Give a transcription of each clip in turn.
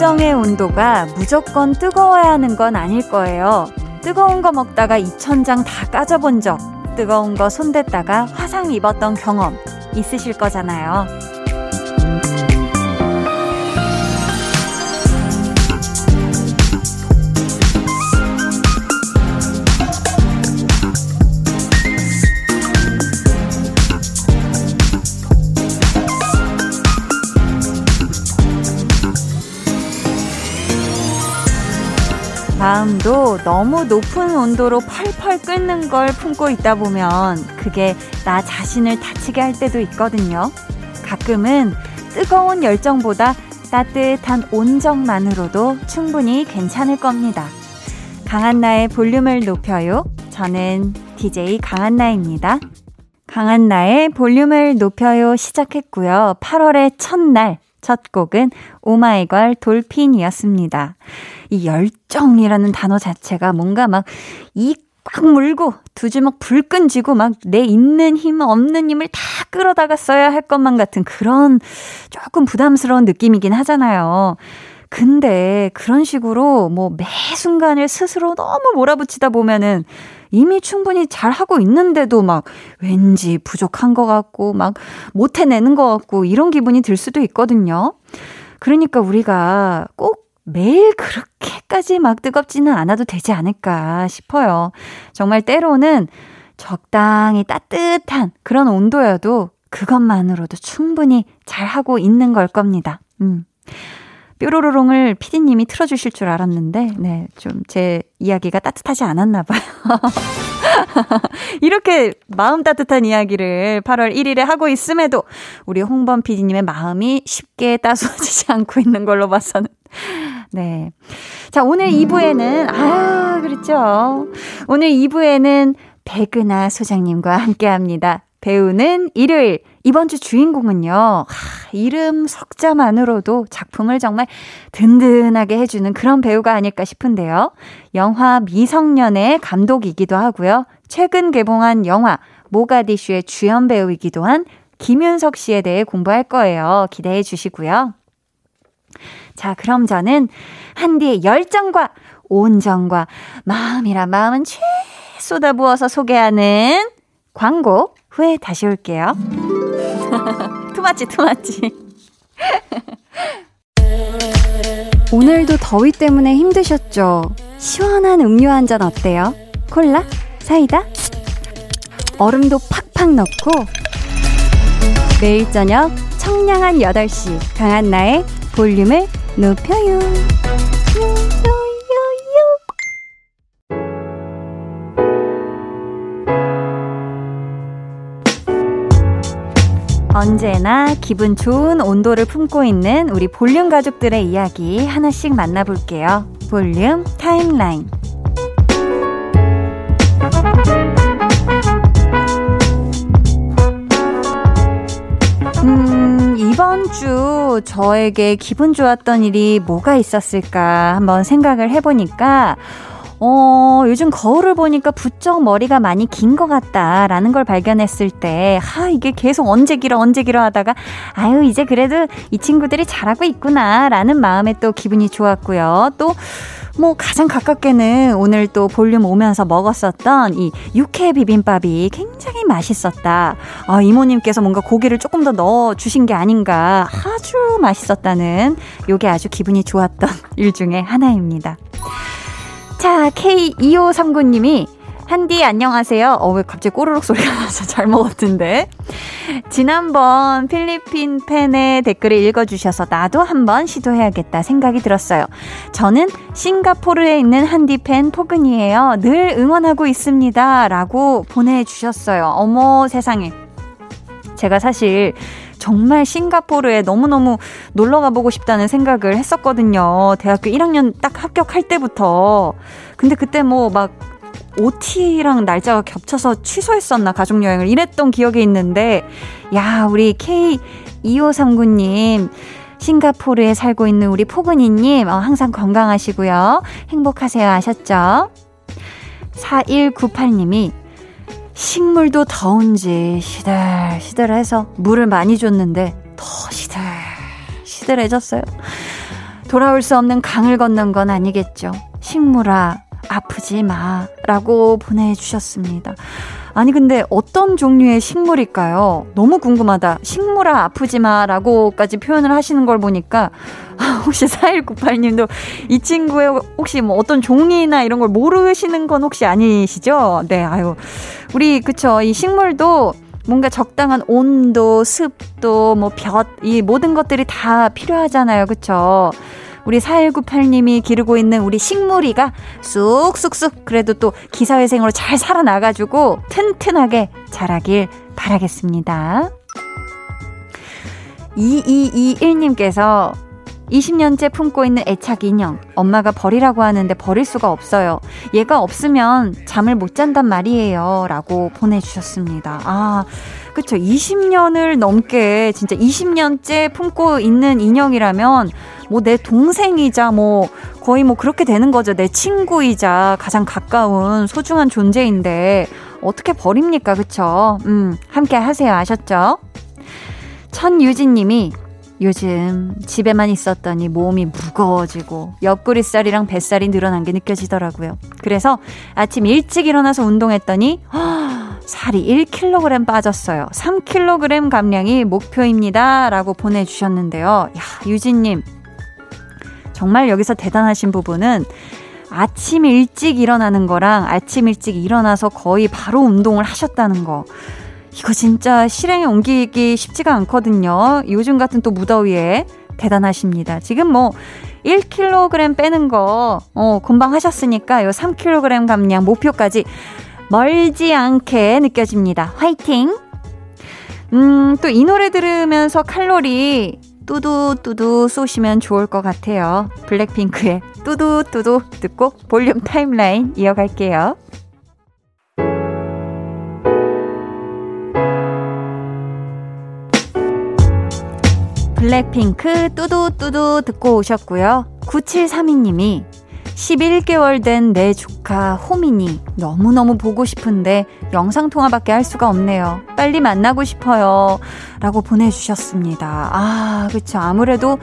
열정의 온도가 무조건 뜨거워야 하는 건 아닐 거예요. 뜨거운 거 먹다가 이천장 다 까져본 적, 뜨거운 거 손댔다가 화상 입었던 경험 있으실 거잖아요. 마음도 너무 높은 온도로 펄펄 끓는 걸 품고 있다 보면 그게 나 자신을 다치게 할 때도 있거든요. 가끔은 뜨거운 열정보다 따뜻한 온정만으로도 충분히 괜찮을 겁니다. 강한나의 볼륨을 높여요. 저는 DJ 강한나입니다. 강한나의 볼륨을 높여요 시작했고요. 8월의 첫날 첫 곡은 오마이걸 돌핀이었습니다. 이 열정이라는 단어 자체가 뭔가 막 이 꽉 물고 두 주먹 불끈 쥐고 막 내 있는 힘 없는 힘을 다 끌어다가 써야 할 것만 같은 그런 조금 부담스러운 느낌이긴 하잖아요. 근데 그런 식으로 뭐 매 순간을 스스로 너무 몰아붙이다 보면은 이미 충분히 잘 하고 있는데도 막 왠지 부족한 것 같고 막 못 해내는 것 같고 이런 기분이 들 수도 있거든요. 그러니까 우리가 꼭 매일 그렇게까지 막 뜨겁지는 않아도 되지 않을까 싶어요. 정말 때로는 적당히 따뜻한 그런 온도여도 그것만으로도 충분히 잘하고 있는 걸 겁니다. 음. 뾰로로롱을 피디님이 틀어주실 줄 알았는데, 네, 좀 제 이야기가 따뜻하지 않았나 봐요. 이렇게 마음 따뜻한 이야기를 8월 1일에 하고 있음에도 우리 홍범 피디님의 마음이 쉽게 따스워지지 않고 있는 걸로 봐서는. 네. 자, 오늘 2부에는, 아, 그렇죠. 오늘 2부에는 백은하 소장님과 함께 합니다. 배우는 일요일. 이번 주 주인공은요, 하, 이름 석자만으로도 작품을 정말 든든하게 해주는 그런 배우가 아닐까 싶은데요. 영화 미성년의 감독이기도 하고요. 최근 개봉한 영화 모가디슈의 주연 배우이기도 한 김윤석 씨에 대해 공부할 거예요. 기대해 주시고요. 자, 그럼 저는 한디의 열정과 온정과 마음이란 마음은 최 쏟아부어서 소개하는 광고 후에 다시 올게요. 투마치, 투마치. 오늘도 더위 때문에 힘드셨죠? 시원한 음료 한 잔 어때요? 콜라? 사이다? 얼음도 팍팍 넣고 매일 저녁 청량한 8시 강한 나의 볼륨을 높여요. 언제나 기분 좋은 온도를 품고 있는 우리 볼륨 가족들의 이야기 하나씩 만나볼게요. 볼륨 타임라인. 주 저에게 기분 좋았던 일이 뭐가 있었을까 한번 생각을 해보니까 어, 요즘 거울을 보니까 부쩍 머리가 많이 긴 것 같다라는 걸 발견했을 때, 하, 이게 계속 언제 길어, 언제 길어 하다가, 아유, 이제 그래도 이 친구들이 잘하고 있구나라는 마음에 또 기분이 좋았고요. 또, 뭐 가장 가깝게는 오늘 또 볼륨 오면서 먹었었던 이 육회 비빔밥이 굉장히 맛있었다. 아, 이모님께서 뭔가 고기를 조금 더 넣어 주신 게 아닌가 아주 맛있었다는 요게 아주 기분이 좋았던 일 중에 하나입니다. 자, K2539님이 한디 안녕하세요. 어, 왜 갑자기 꼬르륵 소리가 나서 잘 먹었는데. 지난번 필리핀 팬의 댓글을 읽어주셔서 나도 한번 시도해야겠다 생각이 들었어요. 저는 싱가포르에 있는 한디 팬 포근이에요. 늘 응원하고 있습니다. 라고 보내주셨어요. 어머 세상에. 제가 사실 정말 싱가포르에 너무너무 놀러 가보고 싶다는 생각을 했었거든요. 대학교 1학년 딱 합격할 때부터. 근데 그때 뭐 막 OT랑 날짜가 겹쳐서 취소했었나, 가족여행을. 이랬던 기억이 있는데, 야, 우리 K2539님. 싱가포르에 살고 있는 우리 포근이님, 어, 항상 건강하시고요. 행복하세요. 아셨죠? 4198님이 식물도 더운지 시들시들해서 물을 많이 줬는데 더 시들 시들해졌어요. 돌아올 수 없는 강을 건넌 건 아니겠죠. 식물아, 아프지 마. 라고 보내주셨습니다. 아니, 근데 어떤 종류의 식물일까요? 너무 궁금하다. 식물아, 아프지 마. 라고까지 표현을 하시는 걸 보니까, 혹시 4198님도 이 친구의 혹시 뭐 어떤 종이나 이런 걸 모르시는 건 혹시 아니시죠? 네, 아유. 우리, 그쵸. 이 식물도 뭔가 적당한 온도, 습도, 뭐 볕, 이 모든 것들이 다 필요하잖아요. 그쵸? 우리 4198님이 기르고 있는 우리 식물이가 쑥쑥쑥 그래도 또 기사회생으로 잘 살아나가지고 튼튼하게 자라길 바라겠습니다. 2221님께서 20년째 품고 있는 애착 인형. 엄마가 버리라고 하는데 버릴 수가 없어요. 얘가 없으면 잠을 못 잔단 말이에요. 라고 보내주셨습니다. 아, 그쵸. 20년을 넘게, 진짜 20년째 품고 있는 인형이라면, 뭐 내 동생이자 뭐, 거의 뭐 그렇게 되는 거죠. 내 친구이자 가장 가까운 소중한 존재인데, 어떻게 버립니까? 그쵸? 음, 함께 하세요. 아셨죠? 천유진 님이 요즘 집에만 있었더니 몸이 무거워지고 옆구리살이랑 뱃살이 늘어난 게 느껴지더라고요. 그래서 아침 일찍 일어나서 운동했더니 살이 1kg 빠졌어요. 3kg 감량이 목표입니다. 라고 보내주셨는데요. 야, 유진님. 정말 여기서 대단하신 부분은 아침 일찍 일어나는 거랑 아침 일찍 일어나서 거의 바로 운동을 하셨다는 거. 이거 진짜 실행에 옮기기 쉽지가 않거든요. 요즘 같은 또 무더위에 대단하십니다. 지금 뭐 1kg 빼는 거, 어, 금방 하셨으니까 요 3kg 감량 목표까지 멀지 않게 느껴집니다. 화이팅! 음, 또 이 노래 들으면서 칼로리 뚜두뚜두 쏘시면 좋을 것 같아요. 블랙핑크의 뚜두뚜두 듣고 볼륨 타임라인 이어갈게요. 블랙핑크 뚜두뚜두 듣고 오셨고요. 9732님이 11개월 된 내 조카 호민이 너무너무 보고 싶은데 영상통화밖에 할 수가 없네요. 빨리 만나고 싶어요. 라고 보내주셨습니다. 아, 그쵸. 아무래도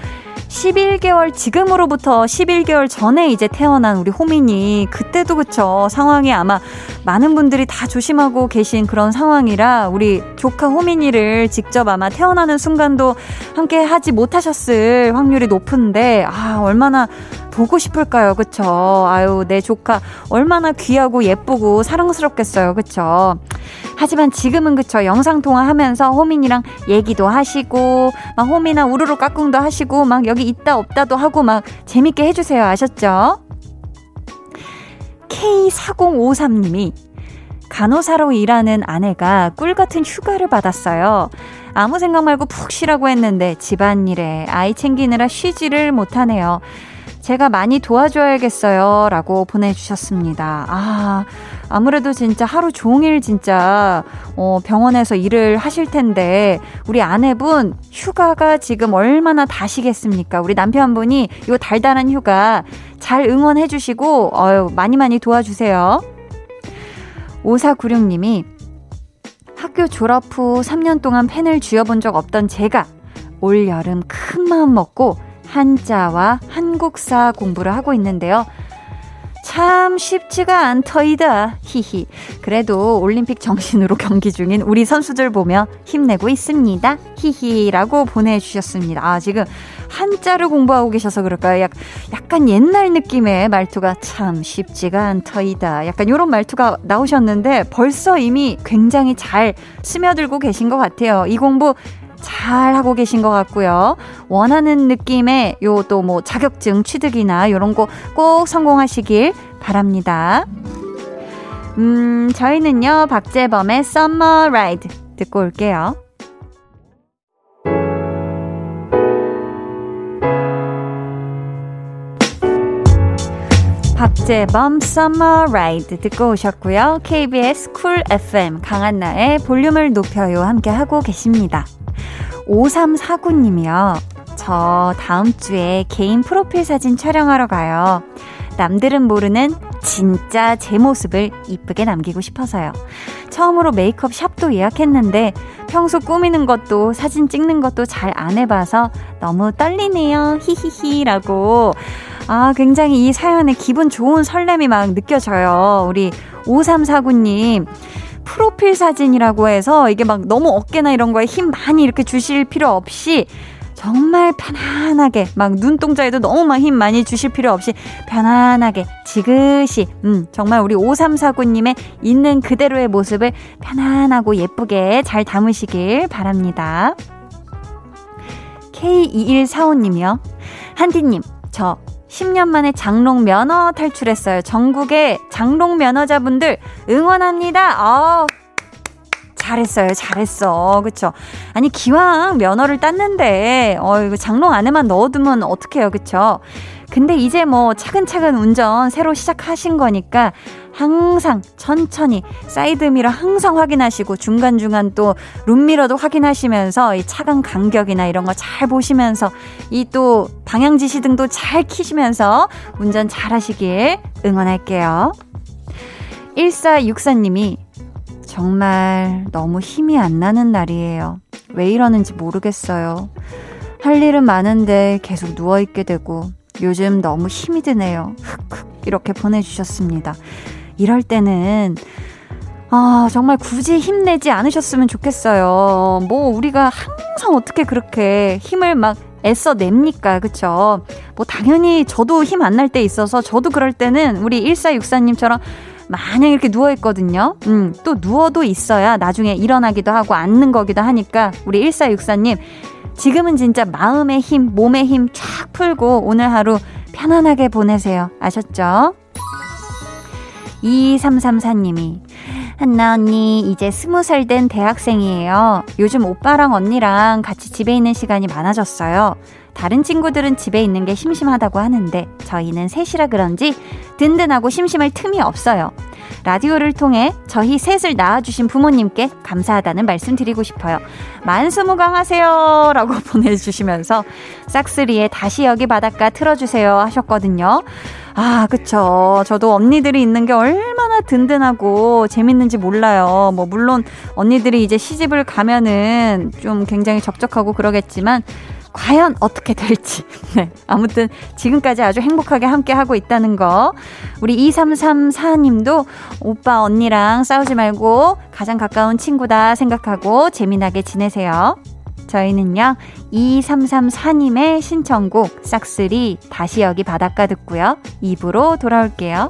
11개월, 지금으로부터 11개월 전에 이제 태어난 우리 호민이 그때도 그쵸. 상황이 아마 많은 분들이 다 조심하고 계신 그런 상황이라 우리 조카 호민이를 직접 아마 태어나는 순간도 함께 하지 못하셨을 확률이 높은데, 아, 얼마나 보고 싶을까요? 그쵸? 아유, 내 조카 얼마나 귀하고 예쁘고 사랑스럽겠어요. 그쵸? 하지만 지금은 그쵸? 영상통화 하면서 호민이랑 얘기도 하시고, 막 호민아 우르르 까꿍도 하시고, 막 여기 있다 없다도 하고 막 재밌게 해주세요. 아셨죠? K4053님이 간호사로 일하는 아내가 꿀 같은 휴가를 받았어요. 아무 생각 말고 푹 쉬라고 했는데 집안일에 아이 챙기느라 쉬지를 못하네요. 제가 많이 도와줘야겠어요. 라고 보내주셨습니다. 아, 아무래도 진짜 하루 종일 진짜, 어, 병원에서 일을 하실 텐데, 우리 아내분 휴가가 지금 얼마나 다시겠습니까? 우리 남편분이 이 달달한 휴가 잘 응원해주시고, 어유 많이 많이 도와주세요. 5496님이 학교 졸업 후 3년 동안 펜을 쥐어본 적 없던 제가 올 여름 큰 마음 먹고 한자와 한국사 공부를 하고 있는데요. 참 쉽지가 않더이다. 히히. 그래도 올림픽 정신으로 경기 중인 우리 선수들 보며 힘내고 있습니다. 히히라고 보내주셨습니다. 아, 지금 한자를 공부하고 계셔서 그럴까요? 약, 약간 옛날 느낌의 말투가 참 쉽지가 않더이다. 약간 이런 말투가 나오셨는데 벌써 이미 굉장히 잘 스며들고 계신 것 같아요. 이 공부 잘 하고 계신 것 같고요. 원하는 느낌의 요 또 뭐 자격증 취득이나 요런 거 꼭 성공하시길 바랍니다. 음, 저희는요, 박재범의 Summer Ride 듣고 올게요. 박재범 Summer Ride 듣고 오셨고요. KBS 쿨 FM 강한나의 볼륨을 높여요 함께 하고 계십니다. 5349님이요. 저 다음 주에 개인 프로필 사진 촬영하러 가요. 남들은 모르는 진짜 제 모습을 이쁘게 남기고 싶어서요. 처음으로 메이크업 샵도 예약했는데 평소 꾸미는 것도 사진 찍는 것도 잘 안 해봐서 너무 떨리네요. 히히히라고. 아, 굉장히 이 사연에 기분 좋은 설렘이 막 느껴져요. 우리 5349님. 프로필 사진이라고 해서 이게 막 너무 어깨나 이런 거에 힘 많이 이렇게 주실 필요 없이 정말 편안하게 막 눈동자에도 너무 막 힘 많이 주실 필요 없이 편안하게 지그시 음 정말 우리 5349님의 있는 그대로의 모습을 편안하고 예쁘게 잘 담으시길 바랍니다. K2145님이요. 한디님, 저 10년 만에 장롱 면허 탈출했어요. 전국의 장롱 면허자분들 응원합니다. 아, 잘했어요. 잘했어. 그쵸? 아니, 기왕 면허를 땄는데, 어, 이거 장롱 안에만 넣어두면 어떡해요. 그쵸? 근데 이제 뭐 차근차근 운전 새로 시작하신 거니까 항상 천천히 사이드미러 항상 확인하시고 중간중간 또 룸미러도 확인하시면서 이 차간 간격이나 이런 거 잘 보시면서 이 또 방향 지시등도 잘 키시면서 운전 잘 하시길 응원할게요. 1464님이 정말 너무 힘이 안 나는 날이에요. 왜 이러는지 모르겠어요. 할 일은 많은데 계속 누워있게 되고 요즘 너무 힘이 드네요. 흑흑 이렇게 보내주셨습니다. 이럴 때는 아, 정말 굳이 힘내지 않으셨으면 좋겠어요. 뭐, 우리가 항상 어떻게 그렇게 힘을 막 애써 냅니까? 그쵸? 뭐, 당연히 저도 힘 안 날 때 있어서 저도 그럴 때는 우리 1464님처럼 마냥 이렇게 누워있거든요. 음, 또 누워도 있어야 나중에 일어나기도 하고 앉는 거기도 하니까 우리 1464님 지금은 진짜 마음의 힘, 몸의 힘 쫙 풀고 오늘 하루 편안하게 보내세요. 아셨죠? 2334님이 한나 언니 이제 스무 살 된 대학생이에요. 요즘 오빠랑 언니랑 같이 집에 있는 시간이 많아졌어요. 다른 친구들은 집에 있는 게 심심하다고 하는데 저희는 셋이라 그런지 든든하고 심심할 틈이 없어요. 라디오를 통해 저희 셋을 낳아주신 부모님께 감사하다는 말씀 드리고 싶어요. 만수무강 하세요! 라고 보내주시면서 싹스리에 다시 여기 바닷가 틀어주세요 하셨거든요. 아, 그쵸. 저도 언니들이 있는 게 얼마나 든든하고 재밌는지 몰라요. 뭐, 물론 언니들이 이제 시집을 가면은 좀 굉장히 적적하고 그러겠지만, 과연 어떻게 될지. 네. 아무튼 지금까지 아주 행복하게 함께 하고 있다는 거. 우리 2334님도 오빠 언니랑 싸우지 말고 가장 가까운 친구다 생각하고 재미나게 지내세요. 저희는요, 2334님의 신청곡 싹쓸이 다시 여기 바닷가 듣고요. 입으로 돌아올게요.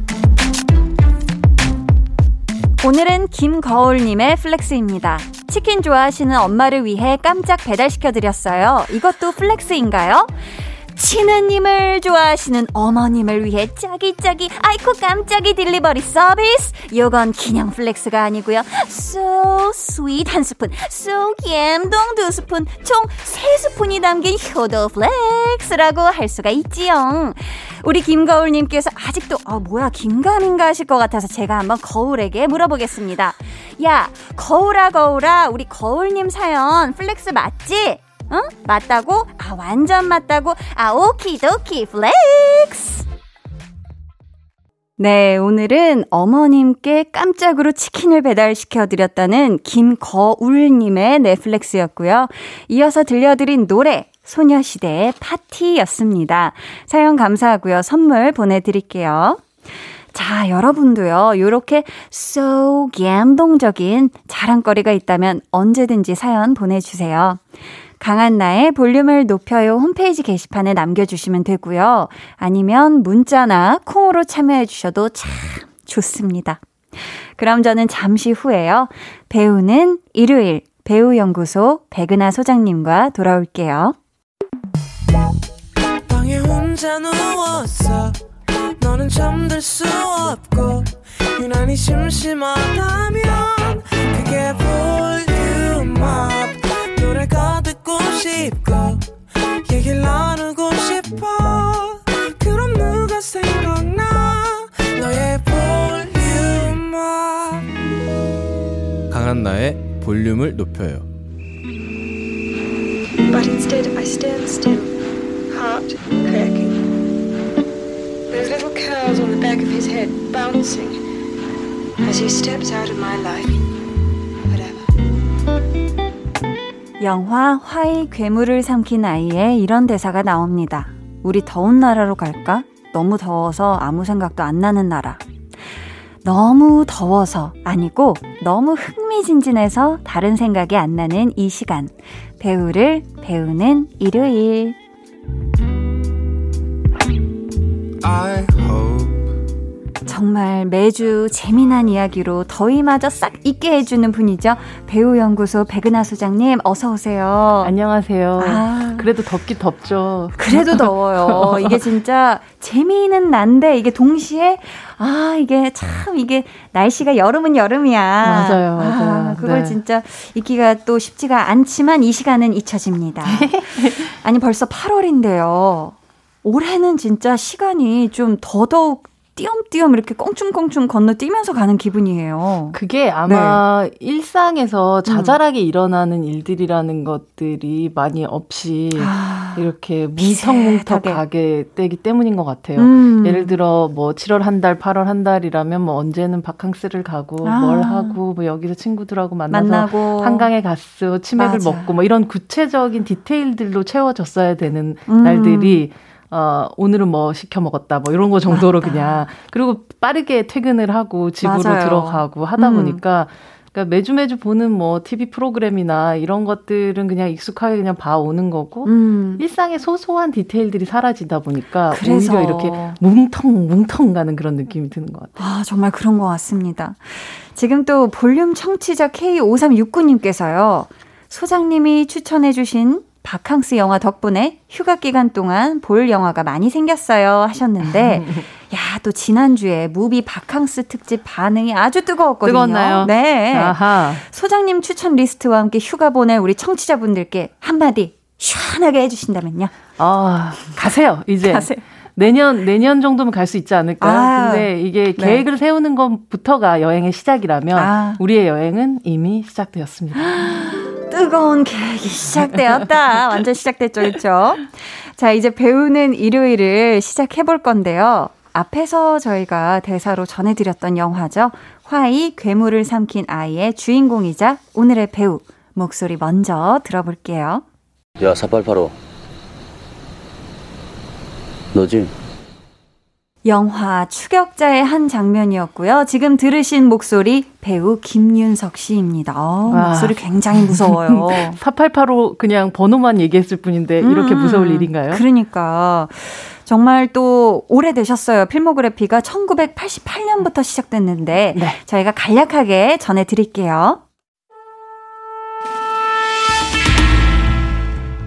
오늘은 김거울님의 flex입니다. 치킨 좋아하시는 엄마를 위해 깜짝 배달시켜드렸어요. 이것도 flex인가요? 치느님을 좋아하시는 어머님을 위해 짜기짜기 아이코 깜짝이 delivery service! 요건 그냥 flex가 아니고요. So sweet! 한 스푼. So 갬동 두 스푼. 총 세 스푼이 담긴 효도 flex라고 할 수가 있지요. 우리 김거울님께서 아직도 어 뭐야 긴가민가 하실 것 같아서 제가 한번 거울에게 물어보겠습니다. 야 거울아 거울아. 우리 거울님 사연 flex 맞지? 응? 맞다고? 아, 완전 맞다고? 아, okey-dokey flex! 네, 오늘은 어머님께 깜짝으로 치킨을 배달시켜드렸다는 김거울님의 넷플렉스였고요. 이어서 들려드린 노래, 소녀시대의 파티였습니다. 사연 감사하고요. 선물 보내드릴게요. 자, 여러분도요, 요렇게 so 감동적인 자랑거리가 있다면 언제든지 사연 보내주세요. 강한 나의 볼륨을 높여요 홈페이지 게시판에 남겨주시면 되고요. 아니면 문자나 콩으로 참여해 주셔도 참 좋습니다. 그럼 저는 잠시 후에요. 배우는 일요일 배우연구소 백은하 소장님과 돌아올게요. 너는 잠들 수 없고 유난히 심심하다면 그게 볼륨업 노래가 듣고 싶고 얘기를 나누고 싶어 그럼 누가 생각나 너의 볼륨업 강한나의 볼륨을 높여요 But instead I stand still, heart cracking There's little curls on the back of his head bouncing as he steps out of my life. 영화 화이 괴물을 삼킨 아이에 이런 대사가 나옵니다. 우리 더운 나라로 갈까? 너무 더워서 아무 생각도 안 나는 나라. 너무 더워서 아니고 너무 흥미진진해서 다른 생각이 안 나는 이 시간. 배우를 배우는 일요일. I hope 정말 매주 재미난 이야기로 더위마저 싹 잊게 해주는 분이죠. 배우연구소 백은하 소장님, 어서오세요. 안녕하세요. 아, 그래도 덥기 덥죠. 그래도 더워요. 이게 진짜 재미는 난데, 이게 동시에, 아, 이게 참, 이게 날씨가 여름은 여름이야. 맞아요, 아, 맞아요. 아, 그걸 네. 진짜 잊기가 또 쉽지가 않지만 이 시간은 잊혀집니다. 아니, 벌써 8월인데요. 올해는 진짜 시간이 좀 더더욱 띄엄띄엄 이렇게 껑충껑충 건너뛰면서 가는 기분이에요. 그게 아마 네. 일상에서 음. 자잘하게 음. 일어나는 일들이라는 것들이 많이 없이 아, 이렇게 뭉텅뭉텅 가게 되기 때문인 것 같아요. 음. 예를 들어 뭐 7월 한 달, 8월 한 달이라면 뭐 언제는 바캉스를 가고 아. 뭘 하고 뭐 여기서 친구들하고 만나서 만나고. 한강에 갔어, 치맥을 맞아. 먹고 뭐 이런 구체적인 디테일들로 채워졌어야 되는 음. 날들이 어, 오늘은 뭐 시켜 먹었다, 뭐 이런 거 정도로 맞다. 그냥. 그리고 빠르게 퇴근을 하고 집으로 맞아요. 들어가고 하다 음. 보니까 그러니까 매주 매주 보는 뭐 TV 프로그램이나 이런 것들은 그냥 익숙하게 그냥 봐오는 거고 음. 일상의 소소한 디테일들이 사라지다 보니까 그래서. 오히려 이렇게 뭉텅 뭉텅 가는 그런 느낌이 드는 것 같아요. 아 정말 그런 것 같습니다. 지금 또 볼륨 청취자 K5369님께서요. 소장님이 추천해주신 바캉스 영화 덕분에 휴가 기간 동안 볼 영화가 많이 생겼어요 하셨는데 야, 또 지난주에 movie 바캉스 특집 반응이 아주 뜨거웠거든요. 뜨거웠나요? 네. 아하. 소장님 추천 리스트와 함께 휴가 보낼 우리 청취자분들께 한마디 시원하게 해 주신다면요. 아, 가세요, 이제. 가세요. 내년 내년 정도면 갈 수 있지 않을까? 아, 근데 이게 네. 계획을 세우는 것부터가 여행의 시작이라면 아. 우리의 여행은 이미 시작되었습니다. 뜨거운 계획이 시작되었다. 완전 시작됐죠, 그렇죠? 자, 이제 배우는 일요일을 시작해 볼 건데요. 앞에서 저희가 대사로 전해드렸던 영화죠. 화이 괴물을 삼킨 아이의 주인공이자 오늘의 배우 목소리 먼저 들어볼게요. 야, 4885. 너지? 영화 추격자의 한 장면이었고요. 지금 들으신 목소리 배우 김윤석 씨입니다. 어, 목소리 굉장히 무서워요. 4885 그냥 번호만 얘기했을 뿐인데 이렇게 음, 무서울 일인가요? 그러니까 정말 또 오래되셨어요. 필모그래피가 1988년부터 시작됐는데 네. 저희가 간략하게 전해드릴게요.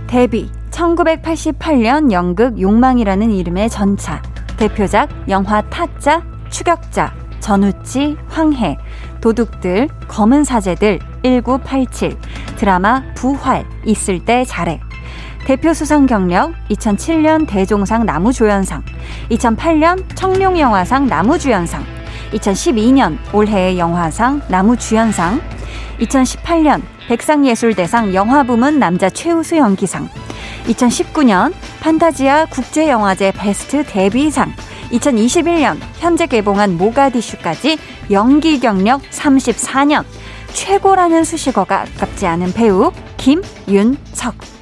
데뷔 1988년 연극 욕망이라는 이름의 전차 대표작 영화 타짜, 추격자, 전우치, 황해, 도둑들, 검은 사제들, 1987, 드라마 부활, 있을 때 잘해. 대표 수상 경력 2007년 대종상 나무조연상, 2008년 청룡영화상 나무주연상, 2012년 올해의 영화상 나무주연상, 2018년 백상예술대상 영화부문 남자 최우수 연기상, 2019년 판타지아 국제영화제 베스트 데뷔상, 2021년 현재 개봉한 모가디슈까지 연기 경력 34년, 최고라는 수식어가 아깝지 않은 배우 김윤석.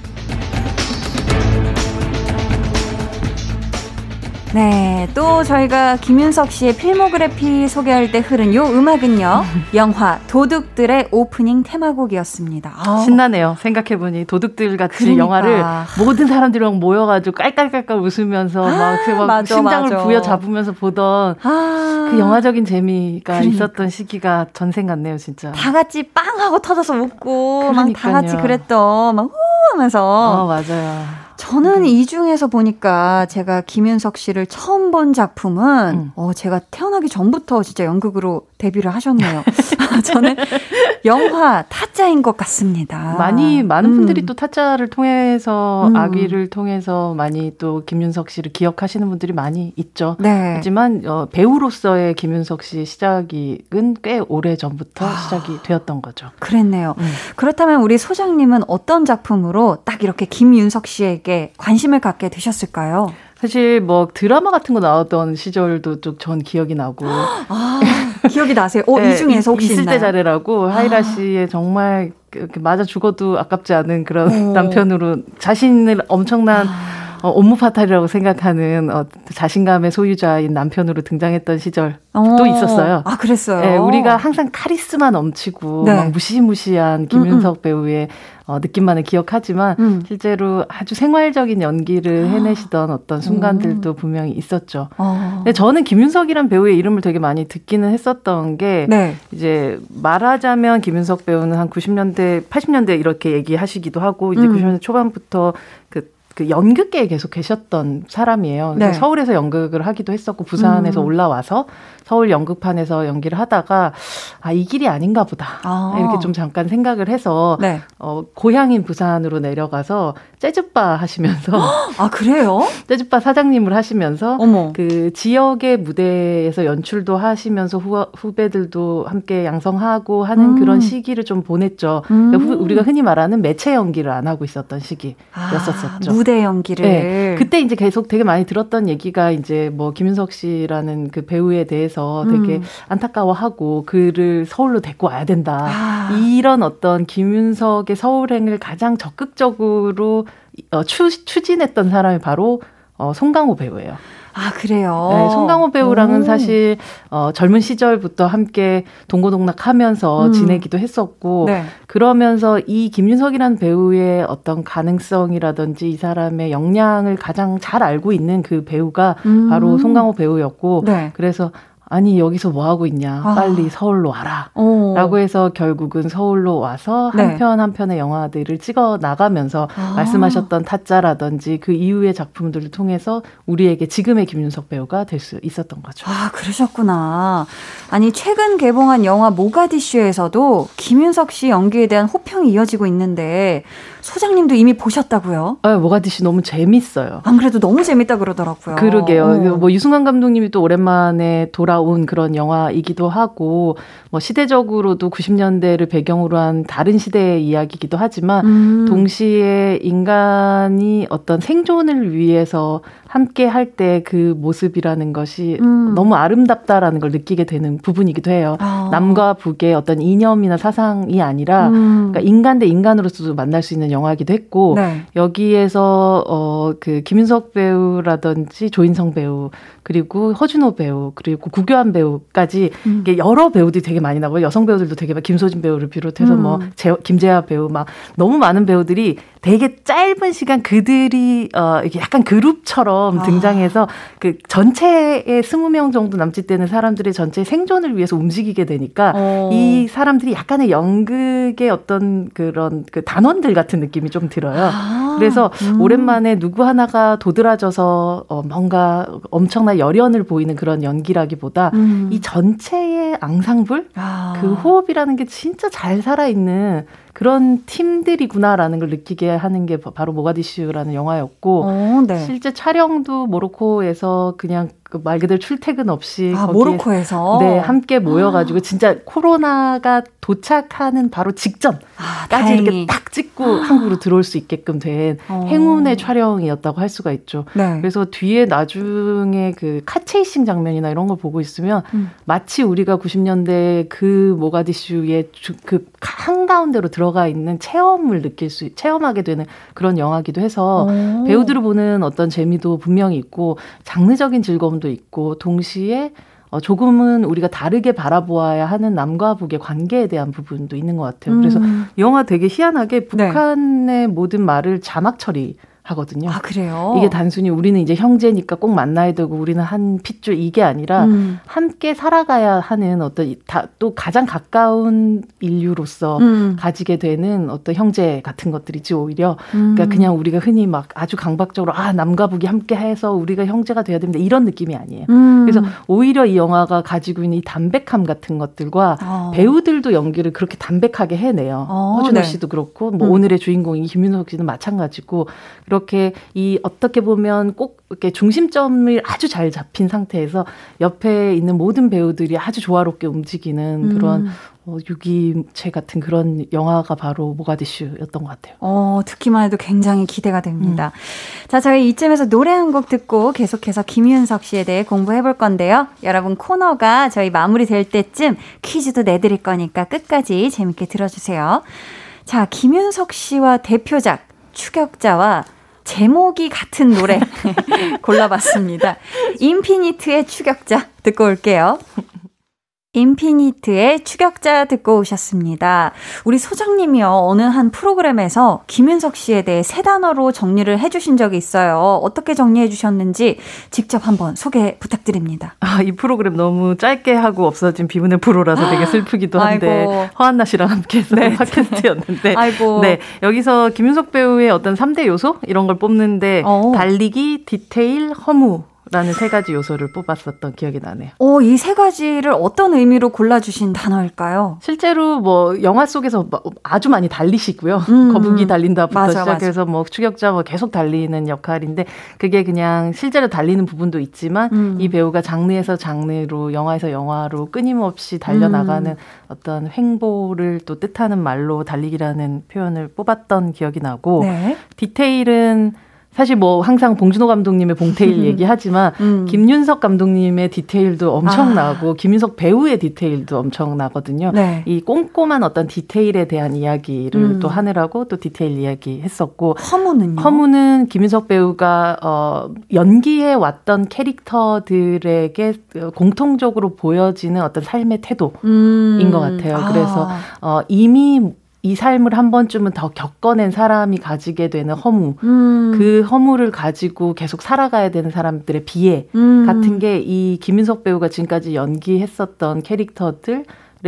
네, 또 저희가 김윤석 씨의 필모그래피 소개할 때 흐른 요 음악은요. 영화 도둑들의 오프닝 테마곡이었습니다. 아우. 신나네요. 생각해보니 도둑들 같이 그러니까. 영화를 모든 사람들이랑 모여가지고 깔깔깔깔 웃으면서 아, 막, 막 맞아, 심장을 맞아. 부여잡으면서 보던 아, 그 영화적인 재미가 그러니까. 있었던 시기가 전생 같네요, 진짜. 다 같이 빵 하고 터져서 웃고 막 다 같이 그랬던 막 후 하면서. 어, 맞아요. 저는 네. 이 중에서 보니까 제가 김윤석 씨를 처음 본 작품은 음. 어 제가 태어나기 전부터 진짜 연극으로 데뷔를 하셨네요. 저는 영화 타짜인 것 같습니다. 많이 많은 음. 분들이 또 타짜를 통해서 음. 아기를 통해서 많이 또 김윤석 씨를 기억하시는 분들이 많이 있죠. 네. 하지만 어, 배우로서의 김윤석 씨 시작은 꽤 오래 전부터 아. 시작이 되었던 거죠. 그랬네요. 음. 그렇다면 우리 소장님은 어떤 작품으로 딱 이렇게 김윤석 씨에게 관심을 갖게 되셨을까요? 사실 뭐 드라마 같은 거 나왔던 시절도 좀 전 기억이 나고. 아, 기억이 나세요? 어, 네, 이 중에서 혹시 있을? 때 잘해라고 아. 하이라 씨의 정말 맞아 죽어도 아깝지 않은 그런 오. 남편으로 자신을 엄청난 아. 어, 업무 파탈이라고 생각하는 어, 자신감의 소유자인 남편으로 등장했던 시절도 어. 있었어요. 아, 그랬어요? 네, 우리가 항상 카리스마 넘치고 네. 막 무시무시한 김윤석 음, 음. 배우의 어, 느낌만을 기억하지만 음. 실제로 아주 생활적인 연기를 아. 해내시던 어떤 순간들도 음. 분명히 있었죠. 어. 근데 저는 김윤석이란 배우의 이름을 되게 많이 듣기는 했었던 게 네. 이제 말하자면 김윤석 배우는 한 90년대, 80년대 이렇게 얘기하시기도 하고 이제 음. 90년대 초반부터 그 그 연극계에 계속 계셨던 사람이에요. 네. 서울에서 연극을 하기도 했었고 부산에서 음. 올라와서 서울 연극판에서 연기를 하다가 아 이 길이 아닌가 보다 아. 이렇게 좀 잠깐 생각을 해서 네. 어, 고향인 부산으로 내려가서 재즈바 하시면서 아 그래요? 재즈바 사장님을 하시면서 어머. 그 지역의 무대에서 연출도 하시면서 후, 후배들도 함께 양성하고 하는 음. 그런 시기를 좀 보냈죠. 음. 그러니까 후, 우리가 흔히 말하는 매체 연기를 안 하고 있었던 시기였었었죠. 아, 무대 연기를. 네. 그때 이제 계속 되게 많이 들었던 얘기가 이제 뭐 김윤석 씨라는 그 배우에 대해서 되게 음. 안타까워하고 그를 서울로 데리고 와야 된다. 아. 이런 어떤 김윤석의 서울행을 가장 적극적으로 어, 추, 추진했던 사람이 바로 어, 송강호 배우예요. 아, 그래요? 네, 송강호 배우랑은 오. 사실, 어, 젊은 시절부터 함께 동고동락 하면서 음. 지내기도 했었고, 네. 그러면서 이 김윤석이라는 배우의 어떤 가능성이라든지 이 사람의 역량을 가장 잘 알고 있는 그 배우가 음. 바로 송강호 배우였고, 네. 그래서 아니 여기서 뭐 하고 있냐 아. 빨리 서울로 와라 오. 라고 해서 결국은 서울로 와서 한편 네. 한편의 영화들을 찍어 나가면서 아. 말씀하셨던 타짜라든지 그 이후의 작품들을 통해서 우리에게 지금의 김윤석 배우가 될 수 있었던 거죠. 아 그러셨구나. 아니 최근 개봉한 영화 모가디슈에서도 김윤석 씨 연기에 대한 호평이 이어지고 있는데 소장님도 이미 보셨다고요? 아, 모가디슈 너무 재밌어요. 안 그래도 너무 재밌다 그러더라고요. 그러게요. 어. 뭐 유승환 감독님이 또 오랜만에 돌아 온 그런 영화이기도 하고 뭐 시대적으로도 90년대를 배경으로 한 다른 시대의 이야기이기도 하지만 음. 동시에 인간이 어떤 생존을 위해서 함께 할 때 그 모습이라는 것이 음. 너무 아름답다라는 걸 느끼게 되는 부분이기도 해요. 아. 남과 북의 어떤 이념이나 사상이 아니라 음. 그러니까 인간 대 인간으로서도 만날 수 있는 영화이기도 했고 네. 여기에서 어 그 김윤석 배우라든지 조인성 배우 그리고 허준호 배우 그리고 구교 환 배우까지 음. 이게 여러 배우들이 되게 많이 나고요. 여성 배우들도 되게 김소진 배우를 비롯해서 뭐 음. 뭐 김재하 배우 막 너무 많은 배우들이 되게 짧은 시간 그들이 어 이게 약간 그룹처럼 아. 등장해서 그 전체의 스무 명 정도 남짓되는 사람들의 전체 생존을 위해서 움직이게 되니까 어. 이 사람들이 약간의 연극의 어떤 그런 그 단원들 같은 느낌이 좀 들어요. 아. 그래서 음. 오랜만에 누구 하나가 도드라져서 어 뭔가 엄청난 열연을 보이는 그런 연기라기보다 음. 이 전체의 앙상블 아. 그 호흡이라는 게 진짜 잘 살아 있는 그런 팀들이구나라는 걸 느끼게 하는 게 바로 모가디슈라는 영화였고 어, 네. 실제 촬영도 모로코에서 그냥 그 말 그대로 출퇴근 없이 아, 모로코에서 네 함께 모여가지고 아. 진짜 코로나가 도착하는 바로 직전까지 아, 이렇게 딱 찍고 아. 한국으로 들어올 수 있게끔 된 어. 행운의 촬영이었다고 할 수가 있죠. 네. 그래서 뒤에 나중에 그 카체이싱 장면이나 이런 걸 보고 있으면 음. 마치 우리가 90년대 그 모가디슈의 그 한가운데로 들어가 있는 체험을 느낄 수 체험하게 되는 그런 영화기도 해서 오. 배우들을 보는 어떤 재미도 분명히 있고 장르적인 즐거움도 있고 동시에 어, 조금은 우리가 다르게 바라보아야 하는 남과 북의 관계에 대한 부분도 있는 것 같아요. 그래서 음. 영화 되게 희한하게 네. 북한의 네. 모든 말을 자막 처리 하거든요. 아, 그래요? 이게 단순히 우리는 이제 형제니까 꼭 만나야 되고 우리는 한 핏줄 이게 아니라 음. 함께 살아가야 하는 어떤 다, 또 가장 가까운 인류로서 음. 가지게 되는 어떤 형제 같은 것들이지 오히려 음. 그러니까 그냥 우리가 흔히 막 아주 강박적으로 아 남과 북이 함께 해서 우리가 형제가 돼야 됩니다 이런 느낌이 아니에요. 음. 그래서 오히려 이 영화가 가지고 있는 이 담백함 같은 것들과 어. 배우들도 연기를 그렇게 담백하게 해내요. 어, 허준호 네. 씨도 그렇고 뭐 음. 오늘의 주인공인 김윤석 씨도 마찬가지고 그렇게 이 어떻게 보면 꼭 이렇게 중심점을 아주 잘 잡힌 상태에서 옆에 있는 모든 배우들이 아주 조화롭게 움직이는 음. 그런 어, 유기체 같은 그런 영화가 바로 모가디슈였던 것 같아요. 어, 듣기만 해도 굉장히 기대가 됩니다. 음. 자, 저희 이쯤에서 노래 한 곡 듣고 계속해서 김윤석 씨에 대해 공부해 볼 건데요. 여러분 코너가 저희 마무리 될 때쯤 퀴즈도 내드릴 거니까 끝까지 재밌게 들어주세요. 자, 김윤석 씨와 대표작 추격자와 제목이 같은 노래 골라봤습니다. 인피니트의 추격자 듣고 올게요. 인피니트의 추격자 듣고 오셨습니다. 우리 소장님이요, 어느 한 프로그램에서 김윤석 씨에 대해 세 단어로 정리를 해주신 적이 있어요. 어떻게 정리해 주셨는지 직접 한번 소개 부탁드립니다. 아, 이 프로그램 너무 짧게 하고 없어진 비운의 프로라서 되게 슬프기도 한데, 강한나 씨랑 함께 했던 네. 팟캐스트였는데, 아이고. 네, 여기서 김윤석 배우의 어떤 3대 요소? 이런 걸 뽑는데, 오. 어. 달리기, 디테일, 허무. 라는 세 가지 요소를 뽑았었던 기억이 나네요. 어, 이 세 가지를 어떤 의미로 골라주신 단어일까요? 실제로 뭐 영화 속에서 아주 많이 달리시고요. 음, 거북이 달린다부터 맞아, 시작해서 맞아. 뭐 추격자 뭐 계속 달리는 역할인데 그게 그냥 실제로 달리는 부분도 있지만 음. 이 배우가 장르에서 장르로 영화에서 영화로 끊임없이 달려나가는 음. 어떤 횡보를 또 뜻하는 말로 달리기라는 표현을 뽑았던 기억이 나고 네. 디테일은 사실 뭐 항상 봉준호 감독님의 봉테일 음. 얘기하지만 음. 김윤석 감독님의 디테일도 엄청나고 아. 김윤석 배우의 디테일도 엄청나거든요. 네. 이 꼼꼼한 어떤 디테일에 대한 이야기를 음. 또 하느라고 또 디테일 이야기 했었고 허무는요? 허무는 김윤석 배우가 어 연기해 왔던 캐릭터들에게 공통적으로 보여지는 어떤 삶의 태도인 음. 것 같아요. 아. 그래서 어 이미 이 삶을 한 번쯤은 더 겪어낸 사람이 가지게 되는 허무, 음. 그 허무를 가지고 계속 살아가야 되는 사람들의 비애 음. 같은 게 이 김윤석 배우가 지금까지 연기했었던 캐릭터들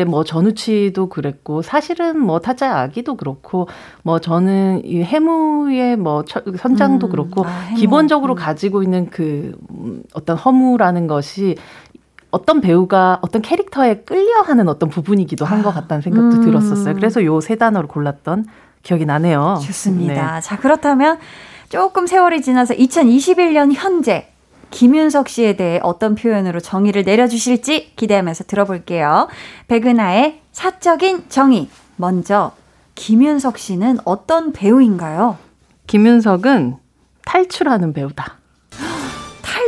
뭐 전우치도 그랬고 사실은 뭐 타짜의 아기도 그렇고 뭐 저는 이 해무의 뭐 선장도 음, 그렇고 아, 기본적으로 음. 가지고 있는 그 음, 어떤 허무라는 것이 어떤 배우가 어떤 캐릭터에 끌려하는 어떤 부분이기도 한 것 같다는 생각도 음. 들었었어요. 그래서 요 세 단어를 골랐던 기억이 나네요. 좋습니다. 네. 자, 그렇다면 조금 세월이 지나서 2021년 현재 김윤석 씨에 대해 어떤 표현으로 정의를 내려주실지 기대하면서 들어볼게요. 백은하의 사적인 정의. 먼저, 김윤석 씨는 어떤 배우인가요? 김윤석은 탈출하는 배우다.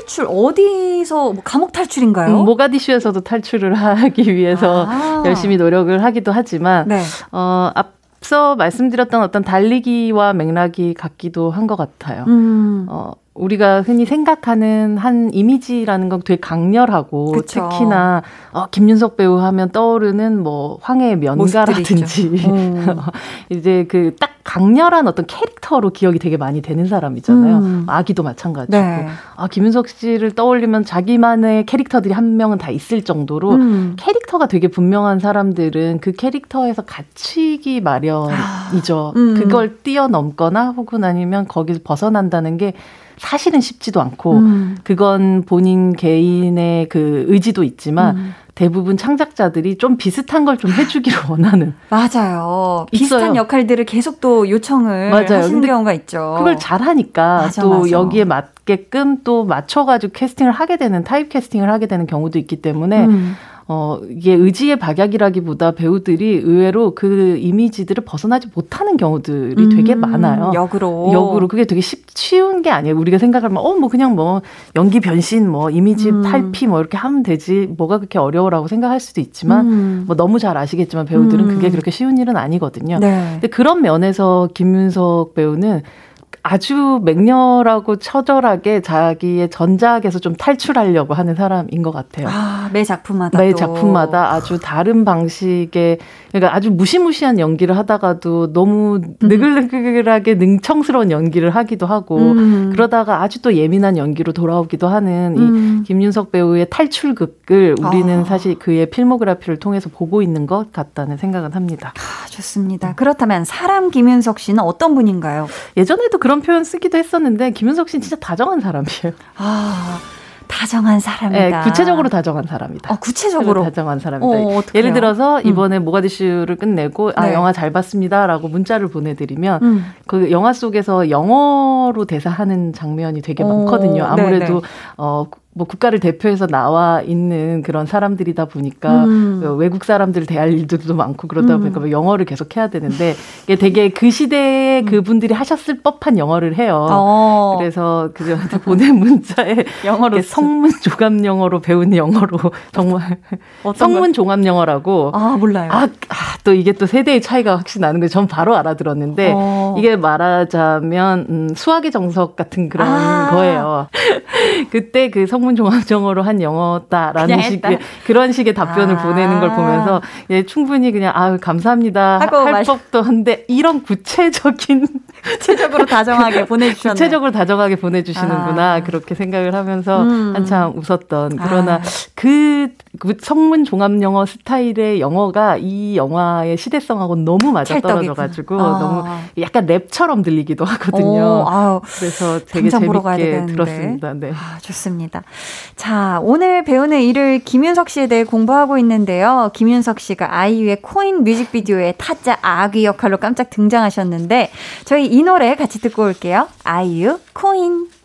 탈출 어디서 뭐 감옥 탈출인가요? 음, 모가디슈에서도 탈출을 하기 위해서 아. 열심히 노력을 하기도 하지만 네. 어, 앞서 말씀드렸던 어떤 달리기와 맥락이 같기도 한 것 같아요. 음. 어, 우리가 흔히 생각하는 한 이미지라는 건 되게 강렬하고 그쵸. 특히나 어, 김윤석 배우 하면 떠오르는 뭐 황해의 면가라든지 음. 이제 그 딱 강렬한 어떤 캐릭터로 기억이 되게 많이 되는 사람이잖아요. 음. 아기도 마찬가지고 네. 아 김윤석 씨를 떠올리면 자기만의 캐릭터들이 한 명은 다 있을 정도로 음. 캐릭터가 되게 분명한 사람들은 그 캐릭터에서 갇히기 마련이죠. 아. 음. 그걸 뛰어넘거나 혹은 아니면 거기서 벗어난다는 게 사실은 쉽지도 않고 음. 그건 본인 개인의 그 의지도 있지만 음. 대부분 창작자들이 좀 비슷한 걸 좀 해주기를 원하는. 맞아요. 비슷한 역할들을 계속 또 요청을 맞아요. 하시는 경우가 있죠. 그걸 잘하니까 맞아, 또 맞아. 여기에 맞게끔 또 맞춰가지고 캐스팅을 하게 되는 타입 캐스팅을 하게 되는 경우도 있기 때문에 음. 어, 이게 의지의 박약이라기보다 배우들이 의외로 그 이미지들을 벗어나지 못하는 경우들이 음, 되게 많아요. 역으로. 역으로. 그게 되게 쉽, 쉬운 게 아니에요. 우리가 생각하면, 어, 뭐 그냥 뭐 연기 변신, 뭐 이미지 음. 탈피 뭐 이렇게 하면 되지. 뭐가 그렇게 어려워라고 생각할 수도 있지만, 음. 뭐 너무 잘 아시겠지만 배우들은 그게 음. 그렇게 쉬운 일은 아니거든요. 네. 근데 그런 면에서 김윤석 배우는 아주 맹렬하고 처절하게 자기의 전작에서 좀 탈출하려고 하는 사람인 것 같아요. 아, 매 작품마다. 매 작품마다 아주 다른 방식의, 그러니까 아주 무시무시한 연기를 하다가도 너무 음. 느글느글하게 능청스러운 연기를 하기도 하고, 음. 그러다가 아주 또 예민한 연기로 돌아오기도 하는 음. 이 김윤석 배우의 탈출극을 우리는 아. 사실 그의 필모그래피를 통해서 보고 있는 것 같다는 생각은 합니다. 아, 좋습니다. 그렇다면 사람 김윤석 씨는 어떤 분인가요? 예전에도 그런 그런 표현 쓰기도 했었는데 김윤석 씨는 진짜 다정한 사람이에요. 아. 다정한 사람이다. 네, 구체적으로 다정한 사람이다. 어, 구체적으로 다정한 사람이다. 어, 예를 들어서 음. 이번에 음. 모가디슈를 끝내고 아 네. 영화 잘 봤습니다라고 문자를 보내드리면 음. 그 영화 속에서 영어로 대사하는 장면이 되게 오, 많거든요. 아무래도 네네. 어 뭐 국가를 대표해서 나와 있는 그런 사람들이다 보니까 음. 그 외국 사람들을 대할 일들도 많고 그러다 음. 보니까 뭐 영어를 계속 해야 되는데 이게 되게 그 시대에 음. 그분들이 하셨을 법한 영어를 해요. 어. 그래서 그저한테 보낸 문자에 영어로 성문 종합 영어로 배운 영어로 정말 성문 종합 영어라고 아 몰라요. 아, 아, 또 이게 또 세대의 차이가 확실히 나는 걸전 바로 알아들었는데 어. 이게 말하자면 음, 수학의 정석 같은 그런 아. 거예요. 그때 그성 문 전문종합영어로 한 영어다라는 식의 그런 식의 답변을 아. 보내는 걸 보면서 예, 충분히 그냥 아 감사합니다 할 말... 법도 한데 이런 구체적인 구체적으로 다정하게 보내주셨네. 구체적으로 다정하게 보내주시는구나 아. 그렇게 생각을 하면서 음. 한참 웃었던 그러나 아. 그, 그 성문 종합 영어 스타일의 영어가 이 영화의 시대성하고 너무 맞아 떨어져가지고 아. 너무 약간 랩처럼 들리기도 하거든요. 오, 그래서 되게 재밌게 들었습니다. 네. 아, 좋습니다. 자, 오늘 배우는 일을 김윤석 씨에 대해 공부하고 있는데요. 김윤석 씨가 아이유의 코인 뮤직비디오에 타짜 아귀 역할로 깜짝 등장하셨는데 저희 이 노래 같이 듣고 올게요. 아이유 코인.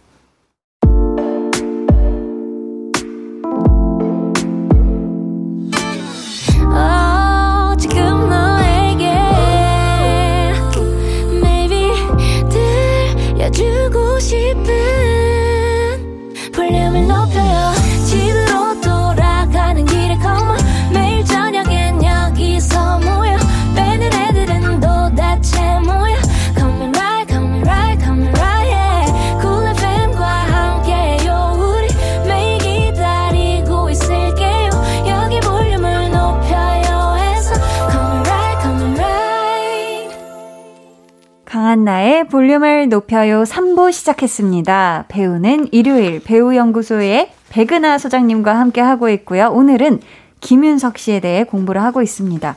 강한나의 볼륨을 높여요 3부 시작했습니다. 배우는 일요일 배우연구소의 백은하 소장님과 함께 하고 있고요. 오늘은 김윤석 씨에 대해 공부를 하고 있습니다.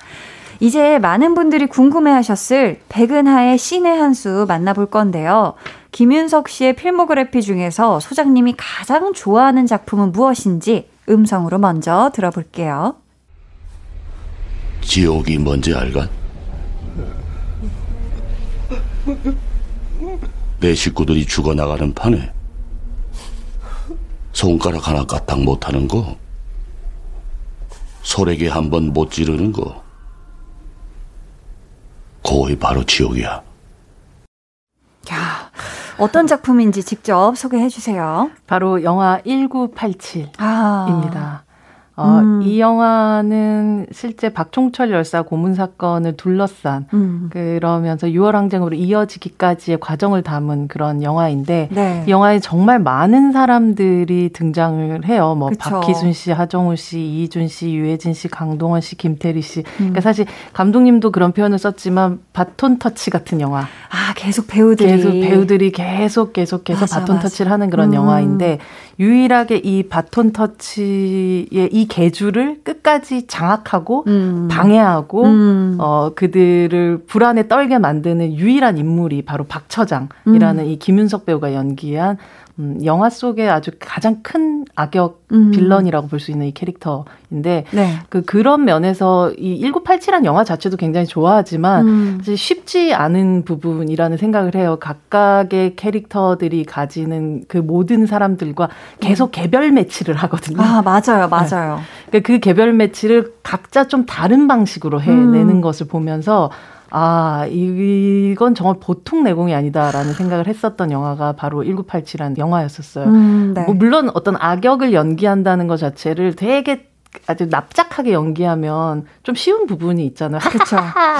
이제 많은 분들이 궁금해 하셨을 백은하의 신의 한 수 만나볼 건데요. 김윤석 씨의 필모그래피 중에서 소장님이 가장 좋아하는 작품은 무엇인지 음성으로 먼저 들어볼게요. 지옥이 뭔지 알간? 내 식구들이 죽어나가는 판에 손가락 하나 까딱 못하는 거, 소래기 한번 못 지르는 거, 거의 바로 지옥이야. 야, 어떤 작품인지 직접 소개해 주세요. 바로 영화 1987입니다. 아. 어, 음. 이 영화는 실제 박종철 열사 고문 사건을 둘러싼 음. 그러면서 6월 항쟁으로 이어지기까지의 과정을 담은 그런 영화인데 네. 이 영화에 정말 많은 사람들이 등장을 해요. 뭐 그쵸. 박희순 씨, 하정우 씨, 이희준 씨, 유해진 씨, 강동원 씨, 김태리 씨. 음. 그러니까 사실 감독님도 그런 표현을 썼지만 바톤 터치 같은 영화. 아 계속 배우들이 계속 배우들이 계속 계속 계속 맞아, 바톤 맞아. 터치를 하는 그런 음. 영화인데 유일하게 이 바톤 터치의 이 계주를 끝까지 장악하고 음. 방해하고 음. 어 그들을 불안에 떨게 만드는 유일한 인물이 바로 박처장이라는 음. 이 김윤석 배우가 연기한 음, 영화 속에 아주 가장 큰 악역 음. 빌런이라고 볼 수 있는 이 캐릭터인데 네. 그 그런 면에서 이 1987한 영화 자체도 굉장히 좋아하지만 음. 사실 쉽지 않은 부분이라는 생각을 해요. 각각의 캐릭터들이 가지는 그 모든 사람들과 계속 음. 개별 매치를 하거든요. 아 맞아요, 맞아요. 네. 그 개별 매치를 각자 좀 다른 방식으로 해내는 음. 것을 보면서 아, 이건 정말 보통 내공이 아니다라는 생각을 했었던 영화가 바로 1987이라는 영화였었어요. 음, 네. 뭐 물론 어떤 악역을 연기한다는 것 자체를 되게 아주 납작하게 연기하면 좀 쉬운 부분이 있잖아요. 그렇죠.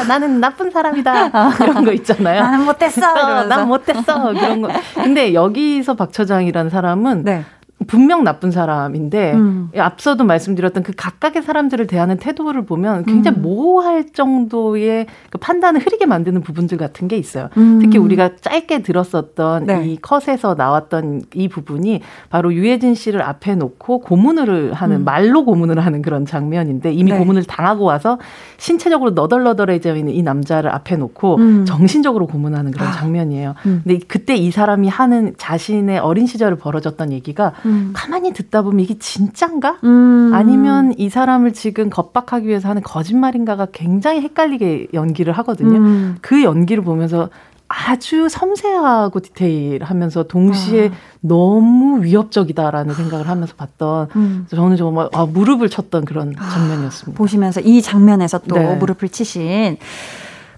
나는 나쁜 사람이다. 이런 거 있잖아요. 나는 못했어. 어, 난 못했어. 그런 거. 근데 여기서 박 처장이라는 사람은 네. 분명 나쁜 사람인데 음. 앞서도 말씀드렸던 그 각각의 사람들을 대하는 태도를 보면 굉장히 음. 모호할 정도의 그 판단을 흐리게 만드는 부분들 같은 게 있어요. 음. 특히 우리가 짧게 들었었던 네. 이 컷에서 나왔던 이 부분이 바로 유해진 씨를 앞에 놓고 고문을 하는 음. 말로 고문을 하는 그런 장면인데 이미 네. 고문을 당하고 와서 신체적으로 너덜너덜해져 있는 이 남자를 앞에 놓고 음. 정신적으로 고문하는 그런 아. 장면이에요. 음. 근데 그때 이 사람이 하는 자신의 어린 시절을 벌어졌던 얘기가 음. 가만히 듣다 보면 이게 진짠가? 음. 아니면 이 사람을 지금 겁박하기 위해서 하는 거짓말인가가 굉장히 헷갈리게 연기를 하거든요. 음. 그 연기를 보면서 아주 섬세하고 디테일하면서 동시에 아. 너무 위협적이다라는 생각을 하면서 봤던 음. 저는 정말 아, 무릎을 쳤던 그런 아, 장면이었습니다. 보시면서 이 장면에서 또 네. 무릎을 치신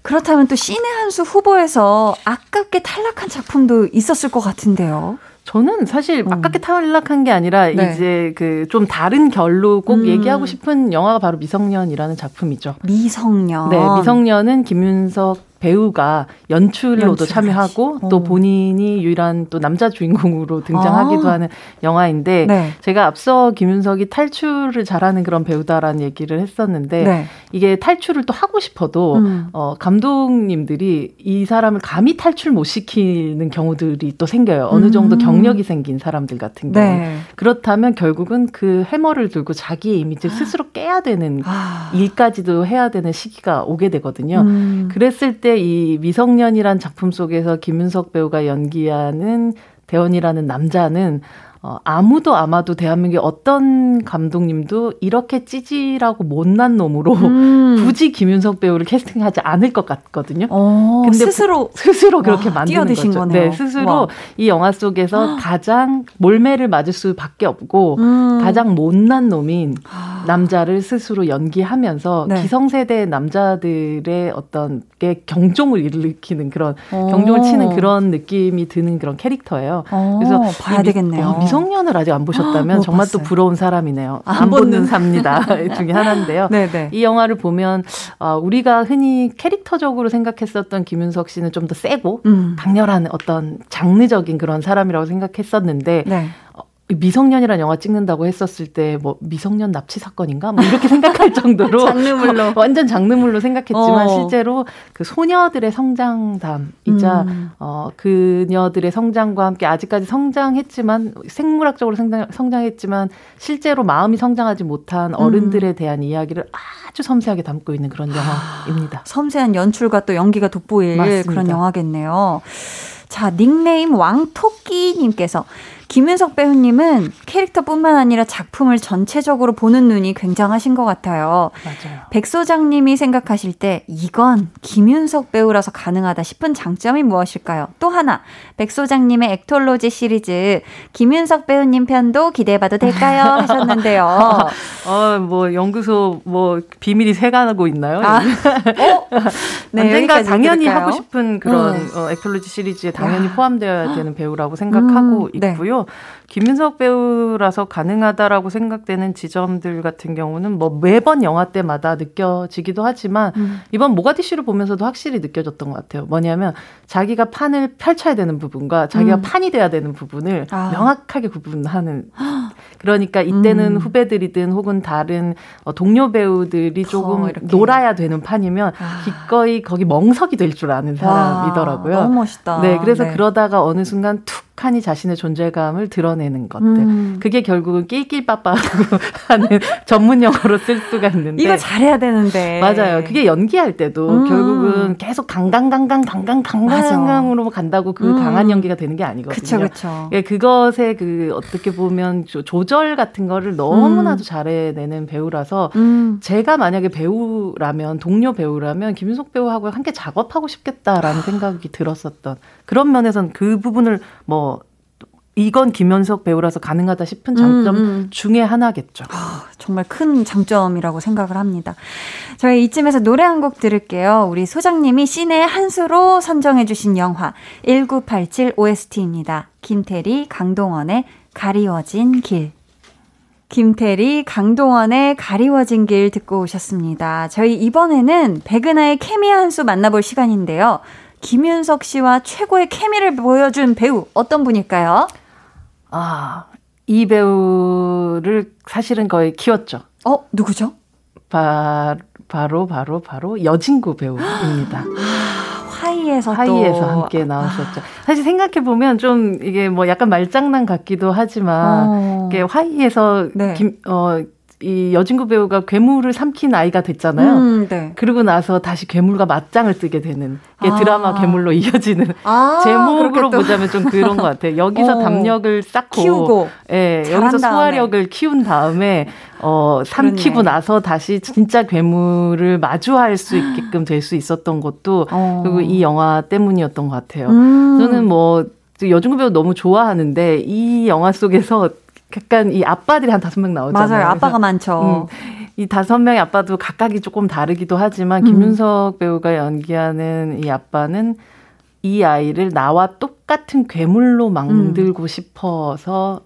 그렇다면 또 신의 한 수 후보에서 아깝게 탈락한 작품도 있었을 것 같은데요. 저는 사실 음. 아깝게 탈락한 게 아니라 네. 이제 그 좀 다른 결로 꼭 음. 얘기하고 싶은 영화가 바로 미성년이라는 작품이죠. 미성년. 네, 미성년은 김윤석 배우가 연출로도 연출 참여하고 오. 또 본인이 유일한 또 남자 주인공으로 등장하기도 아. 하는 영화인데 네. 제가 앞서 김윤석이 탈출을 잘하는 그런 배우다라는 얘기를 했었는데 네. 이게 탈출을 또 하고 싶어도 음. 어 감독님들이 이 사람을 감히 탈출 못 시키는 경우들이 또 생겨요. 어느 정도 음. 경력이 생긴 사람들 같은 경우. 네. 그렇다면 결국은 그 해머를 들고 자기의 이미지를 스스로 깨야 되는 아. 일까지도 해야 되는 시기가 오게 되거든요. 음. 그랬을 때그 때 이 미성년이란 작품 속에서 김윤석 배우가 연기하는 대원이라는 남자는 어, 아무도 아마도 대한민국의 어떤 감독님도 이렇게 찌질하고 못난 놈으로 음. 굳이 김윤석 배우를 캐스팅하지 않을 것 같거든요. 어, 근데 스스로 스스로 그렇게 와, 만드는 거죠. 거네요. 네, 스스로 와. 이 영화 속에서 가장 몰매를 맞을 수밖에 없고 음. 가장 못난 놈인 아. 남자를 스스로 연기하면서 네. 기성세대 남자들의 어떤 게 경종을 일으키는 그런 오. 경종을 치는 그런 느낌이 드는 그런 캐릭터예요. 오, 그래서 봐야 되겠네요. 어, 미성년을 아직 안 보셨다면 정말 봤어요. 또 부러운 사람이네요. 안, 안 보는 삽니다 중에 하나인데요. 네네. 네. 이 영화를 보면 어, 우리가 흔히 캐릭터적으로 생각했었던 김윤석 씨는 좀 더 세고 음. 강렬한 어떤 장르적인 그런 사람이라고 생각했었는데 네. 미성년이라는 영화 찍는다고 했었을 때 뭐 미성년 납치 사건인가 뭐 이렇게 생각할 정도로 장르물로 완전 장르물로 생각했지만 어. 실제로 그 소녀들의 성장담이자 음. 어 그녀들의 성장과 함께 아직까지 성장했지만 생물학적으로 성장, 성장했지만 실제로 마음이 성장하지 못한 어른들에 음. 대한 이야기를 아주 섬세하게 담고 있는 그런 영화입니다. 섬세한 연출과 또 연기가 돋보일 맞습니다. 그런 영화겠네요. 자, 닉네임 왕토끼님께서 김윤석 배우님은 캐릭터뿐만 아니라 작품을 전체적으로 보는 눈이 굉장하신 것 같아요. 맞아요. 백 소장님이 생각하실 때 이건 김윤석 배우라서 가능하다 싶은 장점이 무엇일까요? 또 하나, 백 소장님의 액톨로지 시리즈 김윤석 배우님 편도 기대해봐도 될까요? 하셨는데요. 어, 뭐 연구소 뭐 비밀이 새가고 있나요? 아, 어? 네, 언젠가 당연히 들을까요? 하고 싶은 그런 음. 어, 액톨로지 시리즈에 당연히 포함되어야 되는 배우라고 생각하고 음, 네. 있고요. 김윤석 배우라서 가능하다라고 생각되는 지점들 같은 경우는 뭐 매번 영화 때마다 느껴지기도 하지만 음. 이번 모가디슈를 보면서도 확실히 느껴졌던 것 같아요. 뭐냐면 자기가 판을 펼쳐야 되는 부분과 자기가 음. 판이 돼야 되는 부분을 아. 명확하게 구분하는. 그러니까 이때는 음. 후배들이든 혹은 다른 어, 동료 배우들이 조금 어, 놀아야 되는 판이면 아. 기꺼이 거기 멍석이 될 줄 아는 사람이더라고요. 와, 너무 멋있다. 네, 그래서 네. 그러다가 어느 순간 툭 완벽하니 자신의 존재감을 드러내는 것들. 음. 그게 결국은 낄낄빠빠하고 하는 전문 용어로 쓸 수가 있는데 이거 잘해야 되는데 맞아요. 그게 연기할 때도 음. 결국은 계속 강강강강 강강 강강강강으로 간다고 그 음. 강한 연기가 되는 게 아니거든요. 그렇죠. 예, 그것에 그 어떻게 보면 조절 같은 거를 너무나도 음. 잘해내는 배우라서 음. 제가 만약에 배우라면 동료 배우라면 김윤석 배우하고 함께 작업하고 싶겠다라는 생각이 들었었던 그런 면에선 그 부분을 뭐 이건 김현석 배우라서 가능하다 싶은 장점 음, 음. 중에 하나겠죠. 아, 정말 큰 장점이라고 생각을 합니다. 저희 이쯤에서 노래 한 곡 들을게요. 우리 소장님이 씬의 한 수로 선정해주신 영화 1987 OST입니다. 김태리, 강동원의 가리워진 길. 김태리, 강동원의 가리워진 길 듣고 오셨습니다. 저희 이번에는 백은하의 케미 한 수 만나볼 시간인데요. 김윤석 씨와 최고의 케미를 보여준 배우 어떤 분일까요? 아, 이 배우를 사실은 거의 키웠죠. 어, 누구죠? 바, 바로, 바로, 바로 여진구 배우입니다. 아, 화이에서 화이에서 또. 함께 나왔었죠. 아. 사실 생각해 보면 좀 이게 뭐 약간 말장난 같기도 하지만, 어. 이게 화이에서 네. 김, 어, 이 여진구 배우가 괴물을 삼킨 아이가 됐잖아요. 음, 네. 그러고 나서 다시 괴물과 맞짱을 뜨게 되는 게 아. 드라마 괴물로 이어지는 아, 제목으로 보자면 좀 그런 것 같아요. 여기서 어. 담력을 쌓고 키우고 예, 여기서 소화력을 키운 다음에 어 삼키고 그렇네. 나서 다시 진짜 괴물을 마주할 수 있게끔 될 수 있었던 것도 어. 그리고 이 영화 때문이었던 것 같아요. 음. 저는 뭐 여중구 배우 너무 좋아하는데 이 영화 속에서 약간 이 아빠들이 한 다섯 명 나오잖아요. 맞아요. 아빠가 많죠. 음, 이 다섯 명의 아빠도 각각이 조금 다르기도 하지만 음. 김윤석 배우가 연기하는 이 아빠는 이 아이를 나와 똑같은 괴물로 만들고 음. 싶어서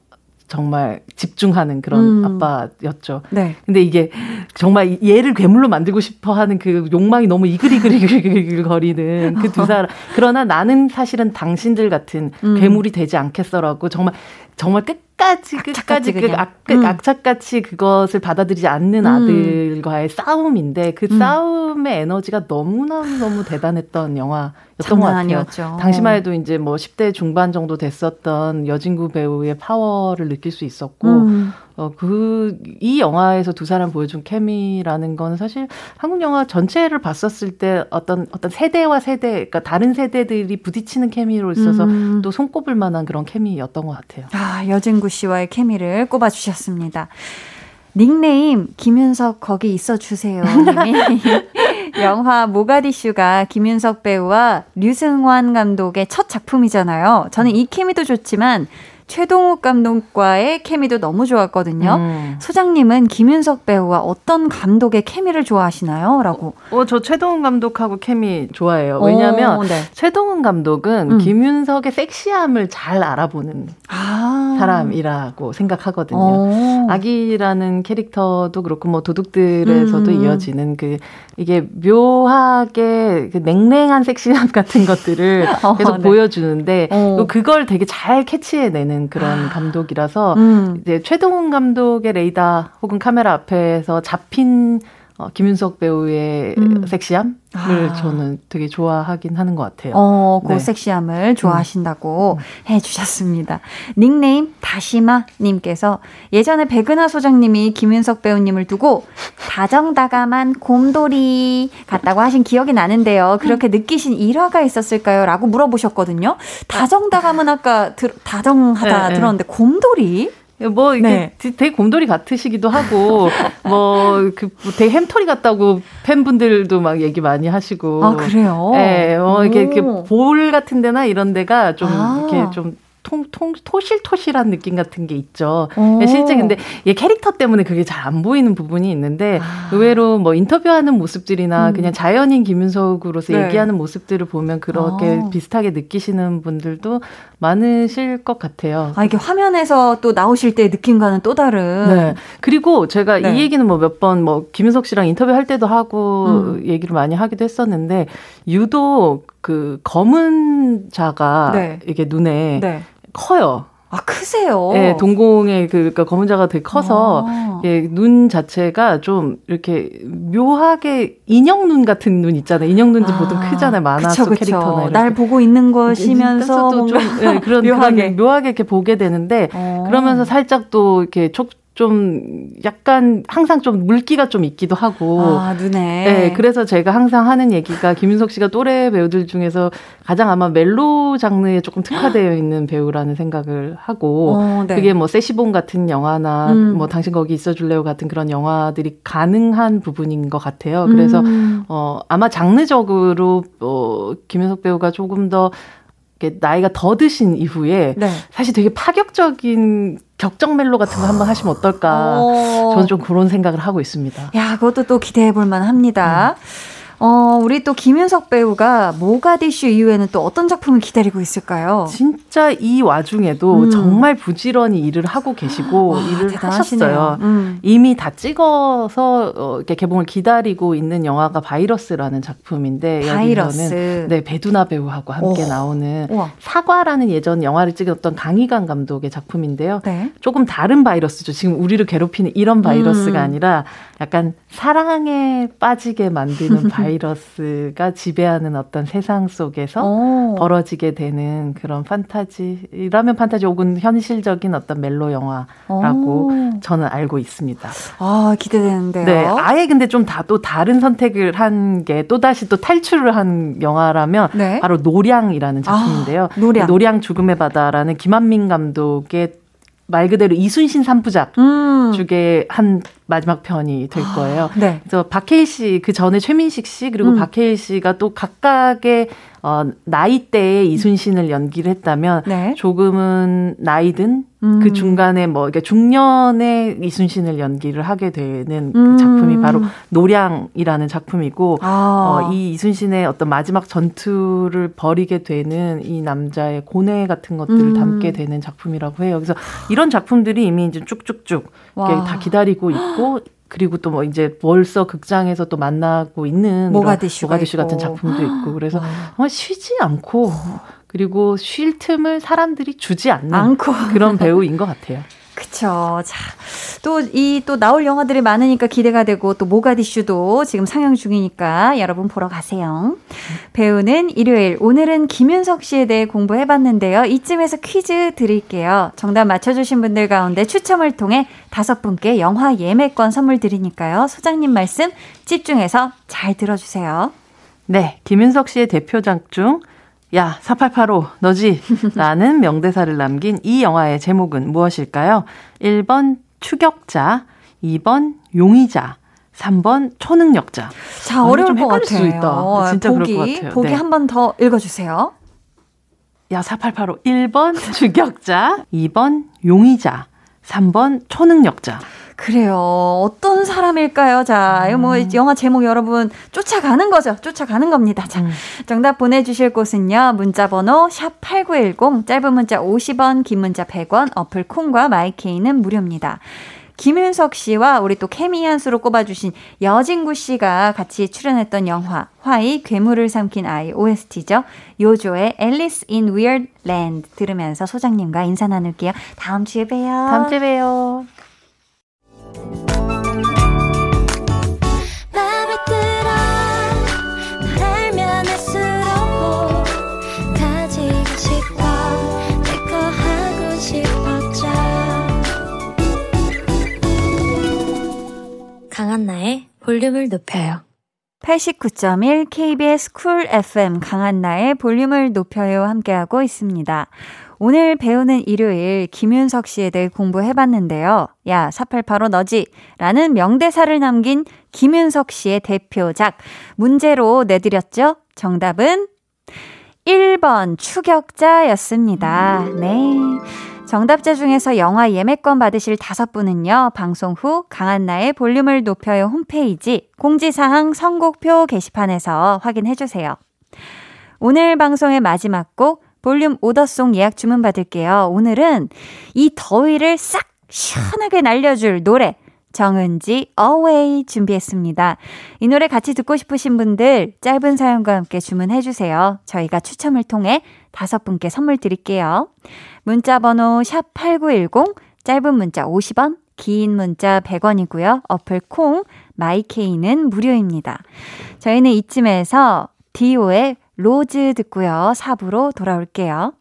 정말 집중하는 그런 음. 아빠였죠. 네. 근데 이게 정말 얘를 괴물로 만들고 싶어 하는 그 욕망이 너무 이글이글이글 거리는 그 두 사람. 그러나 나는 사실은 당신들 같은 음. 괴물이 되지 않겠어라고 정말 정말 끝 까지 끝까지 그 악, 음. 악착같이 그것을 받아들이지 않는 음. 아들과의 싸움인데 그 음. 싸움의 에너지가 너무나 너무 대단했던 영화였던 것 같아요. 아니었죠. 당시만 해도 이제 뭐 10대 중반 정도 됐었던 여진구 배우의 파워를 느낄 수 있었고 음. 어, 그, 이 영화에서 두 사람 보여준 케미라는 건 사실 한국 영화 전체를 봤었을 때 어떤, 어떤 세대와 세대, 그러니까 다른 세대들이 부딪히는 케미로 있어서 음. 또 손꼽을 만한 그런 케미였던 것 같아요. 아, 여진구 씨와의 케미를 꼽아주셨습니다. 닉네임 김윤석 거기 있어 주세요. 영화 모가디슈가 김윤석 배우와 류승환 감독의 첫 작품이잖아요. 저는 이 케미도 좋지만 최동욱 감독과의 케미도 너무 좋았거든요. 음. 소장님은 김윤석 배우와 어떤 감독의 케미를 좋아하시나요? 라고. 어, 저 최동욱 감독하고 케미 좋아해요. 왜냐하면 오, 네. 최동욱 감독은 음. 김윤석의 섹시함을 잘 알아보는 아. 사람이라고 생각하거든요. 오. 아기라는 캐릭터도 그렇고 뭐 도둑들에서도 음. 이어지는 그 이게 묘하게 그 냉랭한 섹시함 같은 것들을 어, 계속 네. 보여주는데 어. 그걸 되게 잘 캐치해내는 그런 아. 감독이라서 음. 이제 최동훈 감독의 레이더 혹은 카메라 앞에서 잡힌 어, 김윤석 배우의 음. 섹시함을 아. 저는 되게 좋아하긴 하는 것 같아요. 어, 그 네. 섹시함을 좋아하신다고 음. 해주셨습니다. 닉네임 다시마님께서 예전에 백은하 소장님이 김윤석 배우님을 두고 다정다감한 곰돌이 같다고 하신 기억이 나는데요. 그렇게 느끼신 일화가 있었을까요? 라고 물어보셨거든요. 다정다감은 아까 드, 다정하다 네, 들었는데 곰돌이? 뭐 이게 네. 되게 곰돌이 같으시기도 하고 뭐그 뭐 되게 햄토리 같다고 팬분들도 막 얘기 많이 하시고 아 그래요? 네, 뭐 이렇게, 이렇게 볼 같은 데나 이런 데가 좀 아. 이렇게 좀 통, 통, 토실토실한 느낌 같은 게 있죠. 오. 실제 근데 얘 캐릭터 때문에 그게 잘 안 보이는 부분이 있는데 아. 의외로 뭐 인터뷰하는 모습들이나 음. 그냥 자연인 김윤석으로서 네. 얘기하는 모습들을 보면 그렇게 아. 비슷하게 느끼시는 분들도 많으실 것 같아요. 아, 이게 화면에서 또 나오실 때 느낌과는 또 다른. 네. 그리고 제가 네. 이 얘기는 뭐 몇 번뭐 김윤석 씨랑 인터뷰 할 때도 하고 음. 얘기를 많이 하기도 했었는데 유독 그 검은 자가 네. 이게 눈에 네. 커요. 아, 크세요? 예, 동공의 그, 그러니까 검은 자가 되게 커서, 아. 예, 눈 자체가 좀 이렇게 묘하게 인형 눈 같은 눈 있잖아요. 인형 눈도 아. 보통 크잖아요. 만화 속 캐릭터나. 날 보고 있는 것이면서 좀, 예, 그런, 묘하게. 그런 묘하게 이렇게 보게 되는데, 어. 그러면서 살짝 또 이렇게 촉 좀 약간 항상 좀 물기가 좀 있기도 하고. 아, 눈에. 네, 그래서 제가 항상 하는 얘기가 김윤석 씨가 또래 배우들 중에서 가장 아마 멜로 장르에 조금 특화되어 있는 배우라는 생각을 하고 어, 네. 그게 뭐 세시본 같은 영화나 음. 뭐 당신 거기 있어 줄래요 같은 그런 영화들이 가능한 부분인 것 같아요. 그래서 음. 어 아마 장르적으로 어 김윤석 배우가 조금 더 나이가 더 드신 이후에 네. 사실 되게 파격적인 격정 멜로 같은 거 한번 하시면 어떨까. 어... 저는 좀 그런 생각을 하고 있습니다. 야, 그것도 또 기대해 볼 만합니다. 음. 어, 우리 또 김윤석 배우가 모가디슈 이후에는 또 어떤 작품을 기다리고 있을까요? 진짜 이 와중에도 음. 정말 부지런히 일을 하고 계시고 와, 일을 대단하시네요. 하셨어요. 음. 이미 다 찍어서 어, 이렇게 개봉을 기다리고 있는 영화가 바이러스라는 작품인데 바이러스. 여기서는 네 배두나 배우하고 함께 오. 나오는 우와. 사과라는 예전 영화를 찍었던 강희강 감독의 작품인데요. 네. 조금 다른 바이러스죠. 지금 우리를 괴롭히는 이런 바이러스가 음. 아니라 약간 사랑에 빠지게 만드는 바이러스 가 지배하는 어떤 세상 속에서 오. 벌어지게 되는 그런 판타지라면 판타지 혹은 현실적인 어떤 멜로 영화라고 오. 저는 알고 있습니다. 아, 기대되는데요. 네. 아예 근데 좀 다 또 다른 선택을 한 게 또 다시 또 탈출을 한 영화라면 네? 바로 노량이라는 작품인데요. 아, 노량. 노량 죽음의 바다라는 김한민 감독의 말 그대로 이순신 삼부작 음. 중에 한 마지막 편이 될 아, 거예요. 아, 네. 그래서 박해일 씨, 그 전에 최민식 씨, 그리고 음. 박해일 씨가 또 각각의 어, 나이대에 이순신을 연기를 했다면 네. 조금은 나이든 그 음. 그 중간에 뭐 이게 중년의 이순신을 연기를 하게 되는 그 음. 작품이 바로 노량이라는 작품이고 아. 어, 이 이순신의 어떤 마지막 전투를 벌이게 되는 이 남자의 고뇌 같은 것들을 음. 담게 되는 작품이라고 해요. 그래서 이런 작품들이 이미 이제 쭉쭉쭉 다 기다리고 있고 그리고 또 뭐 이제 벌써 극장에서 또 만나고 있는 모가디슈 모가디슈 같은 작품도 있고 그래서 정말 쉬지 않고 그리고 쉴 틈을 사람들이 주지 않는 않고. 그런 배우인 것 같아요. 그쵸. 자, 또, 이, 또 나올 영화들이 많으니까 기대가 되고, 또 모가디슈도 지금 상영 중이니까 여러분 보러 가세요. 배우는 일요일, 오늘은 김윤석 씨에 대해 공부해봤는데요. 이쯤에서 퀴즈 드릴게요. 정답 맞춰주신 분들 가운데 추첨을 통해 다섯 분께 영화 예매권 선물 드리니까요. 소장님 말씀 집중해서 잘 들어주세요. 네, 김윤석 씨의 대표작 중 야, 4885, 너지? 라는 명대사를 남긴 이 영화의 제목은 무엇일까요? 1번 추격자, 2번 용의자, 3번 초능력자. 자, 어려울 것 같아요. 진짜 보기, 그럴 것 같아요. 보기 네. 한번 더 읽어주세요. 야, 4885, 1번 추격자, 2번 용의자, 3번 초능력자. 그래요. 어떤 사람일까요? 자, 뭐 음. 영화 제목 여러분 쫓아가는 거죠. 쫓아가는 겁니다. 자, 음. 정답 보내주실 곳은요. 문자번호 샵 #8910 짧은 문자 50원, 긴 문자 100원, 어플 콩과 마이케이는 무료입니다. 김윤석 씨와 우리 또 케미 한수로 꼽아주신 여진구 씨가 같이 출연했던 영화 화이 괴물을 삼킨 아이 OST죠. 요조의 Alice in Weirdland 들으면서 소장님과 인사 나눌게요. 다음 주에 봬요. 다음 주에 봬요. 강한나의 볼륨을 높여요. 89.1 KBS 쿨 FM 강한나의 볼륨을 높여요 함께하고 있습니다. 오늘 배우는 일요일 김윤석 씨에 대해 공부해봤는데요. 야, 4885 너지? 라는 명대사를 남긴 김윤석 씨의 대표작 문제로 내드렸죠? 정답은 1번 추격자였습니다. 네. 정답자 중에서 영화 예매권 받으실 다섯 분은요, 방송 후 강한나의 볼륨을 높여요 홈페이지 공지사항 선곡표 게시판에서 확인해주세요. 오늘 방송의 마지막 곡 볼륨 오더송 예약 주문 받을게요. 오늘은 이 더위를 싹 시원하게 날려줄 노래 정은지 Away 준비했습니다. 이 노래 같이 듣고 싶으신 분들 짧은 사연과 함께 주문해 주세요. 저희가 추첨을 통해 다섯 분께 선물 드릴게요. 문자 번호 샵 8910 짧은 문자 50원, 긴 문자 100원이고요. 어플 콩 마이케이는 무료입니다. 저희는 이쯤에서 디오의 로즈 듣고요. 4부로 돌아올게요.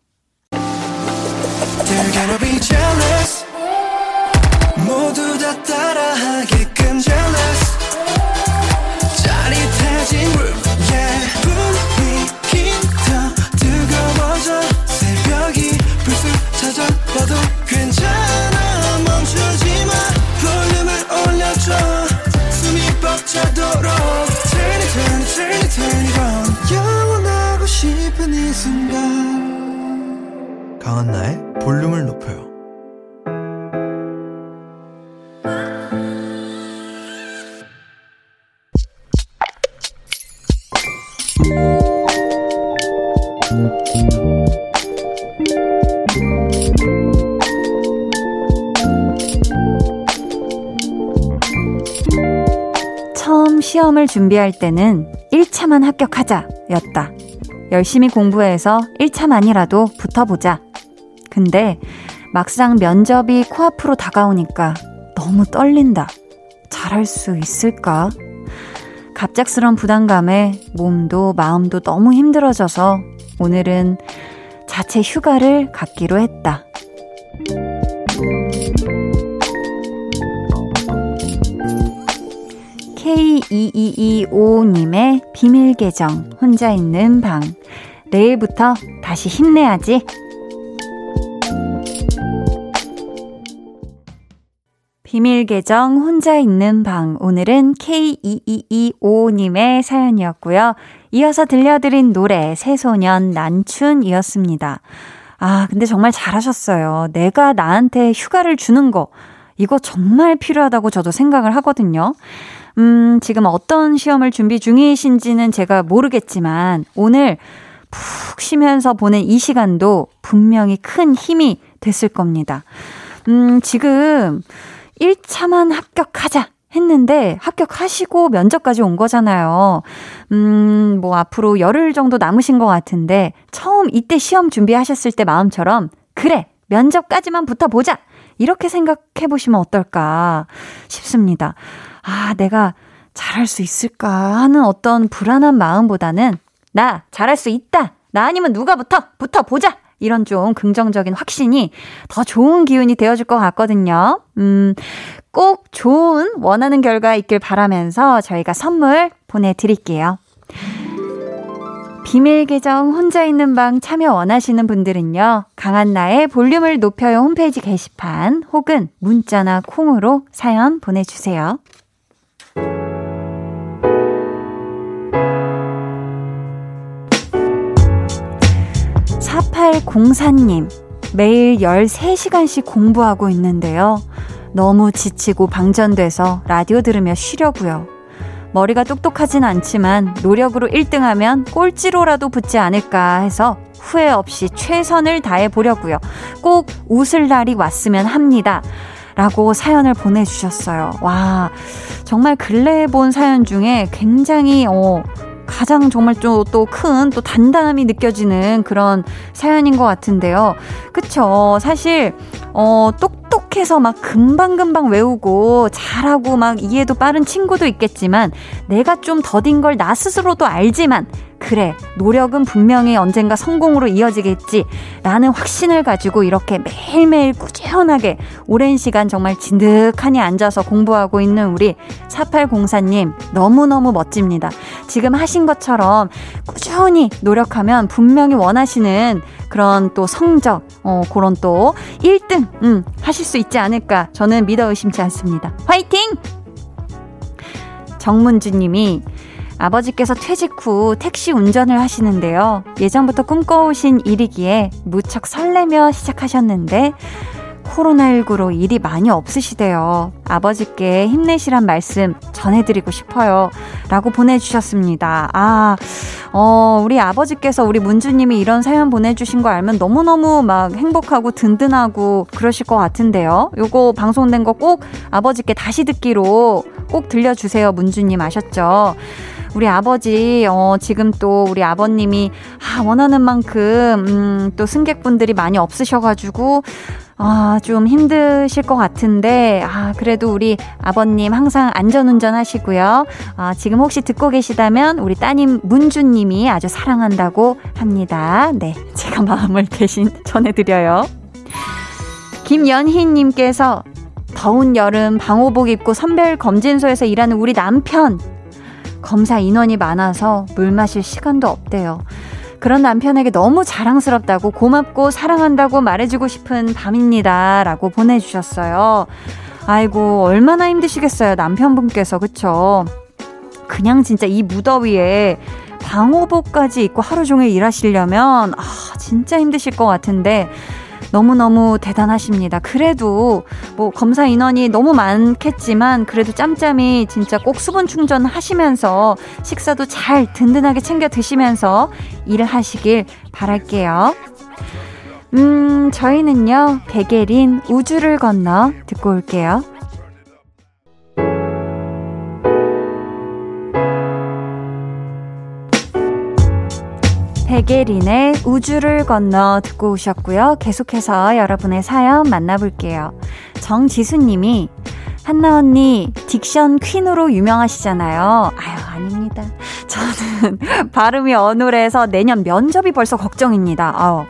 괜찮아. 멈추지 마. 볼륨을 올려줘. 숨이 벅차도록. Turn it turn it turn it turn it on 싶은 이 순간 강한나의 볼륨을 높여요 처음 시험을 준비할 때는 1차만 합격하자 였다. 열심히 공부해서 1차만이라도 붙어보자. 근데 막상 면접이 코앞으로 다가오니까 너무 떨린다. 잘할 수 있을까? 갑작스런 부담감에 몸도 마음도 너무 힘들어져서 오늘은 자체 휴가를 갖기로 했다. K2225님의 비밀 계정, 혼자 있는 방. 내일부터 다시 힘내야지. 비밀 계정 혼자 있는 방. 오늘은 K2225님의 사연이었고요. 이어서 들려드린 노래 새소년 난춘이었습니다. 아, 근데 정말 잘하셨어요. 내가 나한테 휴가를 주는 거. 이거 정말 필요하다고 저도 생각을 하거든요. 음, 지금 어떤 시험을 준비 중이신지는 제가 모르겠지만 오늘 푹 쉬면서 보낸 이 시간도 분명히 큰 힘이 됐을 겁니다. 음, 지금 1차만 합격하자 했는데 합격하시고 면접까지 온 거잖아요. 음, 뭐 앞으로 열흘 정도 남으신 것 같은데 처음 이때 시험 준비하셨을 때 마음처럼 그래, 면접까지만 붙어보자! 이렇게 생각해 보시면 어떨까 싶습니다. 아, 내가 잘할 수 있을까 하는 어떤 불안한 마음보다는 나 잘할 수 있다! 나 아니면 누가 붙어! 붙어 보자! 이런 좀 긍정적인 확신이 더 좋은 기운이 되어줄 것 같거든요. 음, 꼭 좋은 원하는 결과 있길 바라면서 저희가 선물 보내드릴게요. 비밀 계정 혼자 있는 방 참여 원하시는 분들은요, 강한나의 볼륨을 높여요 홈페이지 게시판 혹은 문자나 콩으로 사연 보내주세요. 4804님, 매일 13시간씩 공부하고 있는데요. 너무 지치고 방전돼서 라디오 들으며 쉬려고요. 머리가 똑똑하진 않지만 노력으로 1등하면 꼴찌로라도 붙지 않을까 해서 후회 없이 최선을 다해 보려고요. 꼭 웃을 날이 왔으면 합니다. 라고 사연을 보내주셨어요. 와, 정말 근래에 본 사연 중에 굉장히, 어, 가장 정말 또큰 또 단단함이 느껴지는 그런 사연인 것 같은데요. 그쵸. 사실, 어, 똑똑해서 막 금방금방 외우고 잘하고 막 이해도 빠른 친구도 있겠지만 내가 좀 더딘 걸 나 스스로도 알지만 그래, 노력은 분명히 언젠가 성공으로 이어지겠지. 라는 확신을 가지고 이렇게 매일매일 꾸준하게 오랜 시간 정말 진득하니 앉아서 공부하고 있는 우리 4804님, 너무너무 멋집니다. 지금 하신 것처럼 꾸준히 노력하면 분명히 원하시는 그런 또 성적, 어, 그런 또 1등, 음, 하실 수 있지 않을까. 저는 믿어 의심치 않습니다. 화이팅! 정문주 님이 아버지께서 퇴직 후 택시 운전을 하시는데요. 예전부터 꿈꿔오신 일이기에 무척 설레며 시작하셨는데 코로나19로 일이 많이 없으시대요. 아버지께 힘내시란 말씀 전해드리고 싶어요. 라고 보내주셨습니다. 아, 어, 우리 아버지께서 우리 문주님이 이런 사연 보내주신 거 알면 너무너무 막 행복하고 든든하고 그러실 것 같은데요. 요거 방송된 거 꼭 아버지께 다시 듣기로 꼭 들려주세요. 문주님 아셨죠? 우리 아버지, 어, 지금 또 우리 아버님이, 아, 원하는 만큼, 음, 또 승객분들이 많이 없으셔가지고, 아, 좀 힘드실 것 같은데, 아, 그래도 우리 아버님 항상 안전운전 하시고요. 아, 지금 혹시 듣고 계시다면 우리 따님 문주님이 아주 사랑한다고 합니다. 네. 제가 마음을 대신 전해드려요. 김연희님께서 더운 여름 방호복 입고 선별 검진소에서 일하는 우리 남편. 검사 인원이 많아서 물 마실 시간도 없대요. 그런 남편에게 너무 자랑스럽다고 고맙고 사랑한다고 말해주고 싶은 밤입니다. 라고 보내주셨어요. 아이고, 얼마나 힘드시겠어요. 남편분께서. 그쵸? 그냥 진짜 이 무더위에 방호복까지 입고 하루 종일 일하시려면, 아, 진짜 힘드실 것 같은데, 너무너무 대단하십니다. 그래도 뭐 검사 인원이 너무 많겠지만 그래도 짬짬이 진짜 꼭 수분 충전하시면서 식사도 잘 든든하게 챙겨 드시면서 일을 하시길 바랄게요. 음, 저희는요, 베게린 우주를 건너 듣고 올게요. 백예린의 우주를 건너 듣고 오셨고요. 계속해서 여러분의 사연 만나볼게요. 정지수님이 한나 언니 딕션 퀸으로 유명하시잖아요. 아유 아닙니다. 저는 발음이 어눌해서 내년 면접이 벌써 걱정입니다. 아우.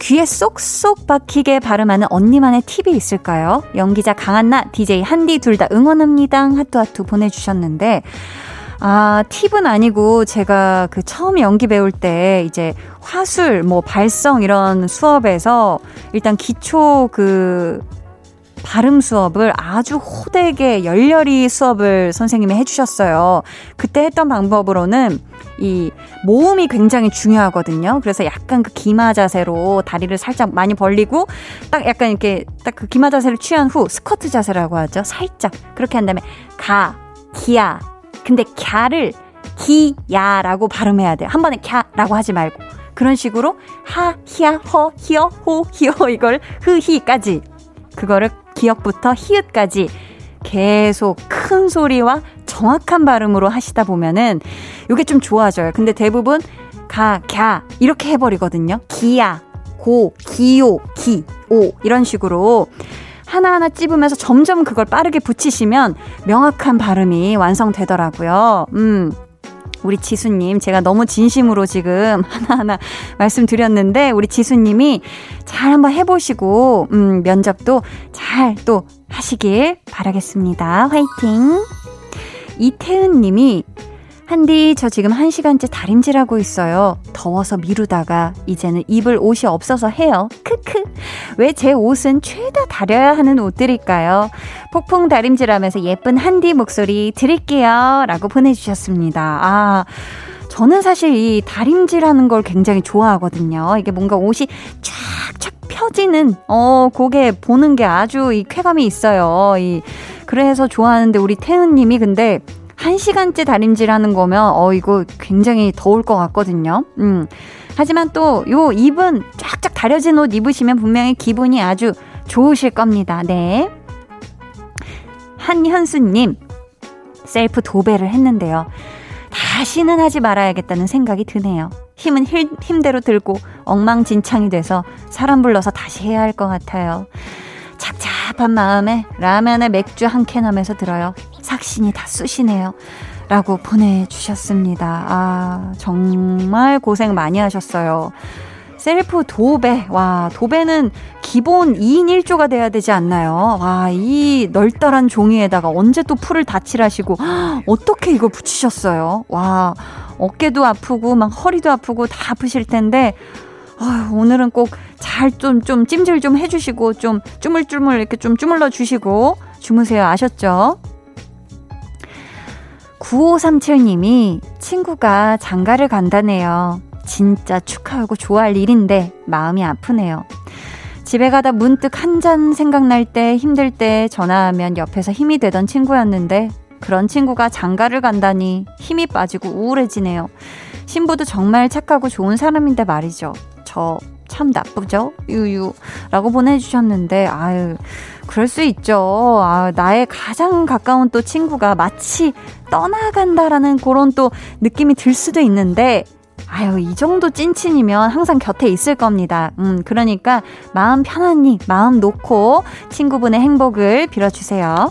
귀에 쏙쏙 박히게 발음하는 언니만의 팁이 있을까요? 연기자 강한나, DJ 한디 둘 다 응원합니다. 하트하트 보내주셨는데, 아, 팁은 아니고 제가 그 처음 연기 배울 때 이제 화술, 뭐 발성 이런 수업에서 일단 기초 그 발음 수업을 아주 호되게 열렬히 수업을 선생님이 해주셨어요. 그때 했던 방법으로는 이 모음이 굉장히 중요하거든요. 그래서 약간 그 기마 자세로 다리를 살짝 많이 벌리고 딱 약간 이렇게 딱 그 기마 자세를 취한 후 스쿼트 자세라고 하죠. 살짝 그렇게 한 다음에 가, 기야, 근데 갸를 기야라고 발음해야 돼요. 한 번에 갸라고 하지 말고. 그런 식으로 하, 히야, 허, 히어, 호, 히어 이걸 흐 히까지 그거를 기역부터 히읗까지 계속 큰 소리와 정확한 발음으로 하시다 보면은 이게 좀 좋아져요. 근데 대부분 가, 갸 이렇게 해버리거든요. 기야, 고, 기요, 기, 오 이런 식으로 하나하나 찝으면서 점점 그걸 빠르게 붙이시면 명확한 발음이 완성되더라고요. 음. 우리 지수님, 제가 너무 진심으로 지금 하나하나 말씀드렸는데, 우리 지수님이 잘 한번 해보시고, 음, 면접도 잘 또 하시길 바라겠습니다. 화이팅! 이태은 님이 한디, 저 지금 한 시간째 다림질하고 있어요. 더워서 미루다가 이제는 입을 옷이 없어서 해요. 크크. 왜 제 옷은 죄다 다려야 하는 옷들일까요? 폭풍 다림질하면서 예쁜 한디 목소리 드릴게요. 라고 보내주셨습니다. 아. 저는 사실 이 다림질하는 걸 굉장히 좋아하거든요. 이게 뭔가 옷이 쫙쫙 펴지는, 어, 그게 보는 게 아주 이 쾌감이 있어요. 이, 그래서 좋아하는데 우리 태은님이 근데 1시간째 다림질 하는 거면, 어, 이거 굉장히 더울 것 같거든요. 음. 하지만 또, 요 입은 쫙쫙 다려진 옷 입으시면 분명히 기분이 아주 좋으실 겁니다. 네. 한현수님, 셀프 도배를 했는데요. 다시는 하지 말아야겠다는 생각이 드네요. 힘은 힘대로 들고 엉망진창이 돼서 사람 불러서 다시 해야 할 것 같아요. 착잡한 마음에 라면에 맥주 한 캔 하면서 들어요. 삭신이 다 쑤시네요. 라고 보내주셨습니다. 아, 정말 고생 많이 하셨어요. 셀프 도배. 와, 도배는 기본 2인 1조가 돼야 되지 않나요? 와, 이 널널한 종이에다가 언제 또 풀을 다 칠하시고, 어떻게 이걸 붙이셨어요? 와, 어깨도 아프고, 막 허리도 아프고 다 아프실 텐데, 아유, 오늘은 꼭 잘 좀, 좀 찜질 좀 해주시고, 좀 쭈물쭈물 이렇게 좀 쭈물러 주시고, 주무세요. 아셨죠? 9537님이 친구가 장가를 간다네요. 진짜 축하하고 좋아할 일인데 마음이 아프네요. 집에 가다 문득 한 잔 생각날 때 힘들 때 전화하면 옆에서 힘이 되던 친구였는데 그런 친구가 장가를 간다니 힘이 빠지고 우울해지네요. 신부도 정말 착하고 좋은 사람인데 말이죠. 저참 나쁘죠? 유유. 라고 보내주셨는데, 아유, 그럴 수 있죠. 아, 나의 가장 가까운 또 친구가 마치 떠나간다라는 그런 또 느낌이 들 수도 있는데, 아유, 이 정도 찐친이면 항상 곁에 있을 겁니다. 음, 그러니까 마음 편안히, 마음 놓고 친구분의 행복을 빌어주세요.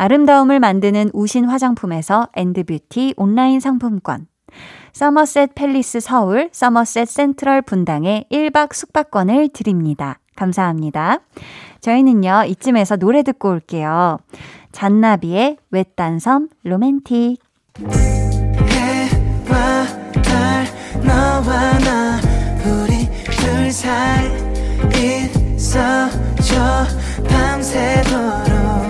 아름다움을 만드는 우신 화장품에서 엔드뷰티 온라인 상품권. 서머셋 팰리스 서울, 서머셋 센트럴 분당에 1박 숙박권을 드립니다. 감사합니다. 저희는요, 이쯤에서 노래 듣고 올게요. 잔나비의 외딴섬 로맨틱. 해와 달, 너와 나, 우리 둘 사이 있어줘, 밤새도록.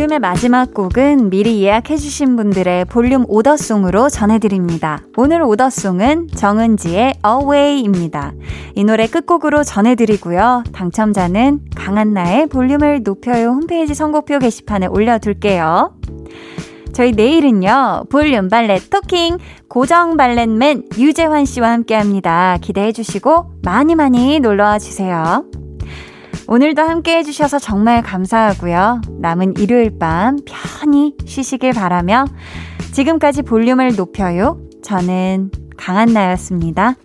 볼륨의 마지막 곡은 미리 예약해주신 분들의 볼륨 오더송으로 전해드립니다. 오늘 오더송은 정은지의 Away입니다. 이 노래 끝곡으로 전해드리고요. 당첨자는 강한나의 볼륨을 높여요 홈페이지 선곡표 게시판에 올려둘게요. 저희 내일은요, 볼륨 발렛 토킹 고정 발렛맨 유재환 씨와 함께 합니다. 기대해 주시고 많이 많이 놀러와 주세요. 오늘도 함께 해주셔서 정말 감사하고요. 남은 일요일 밤 편히 쉬시길 바라며 지금까지 볼륨을 높여요. 저는 강한나였습니다.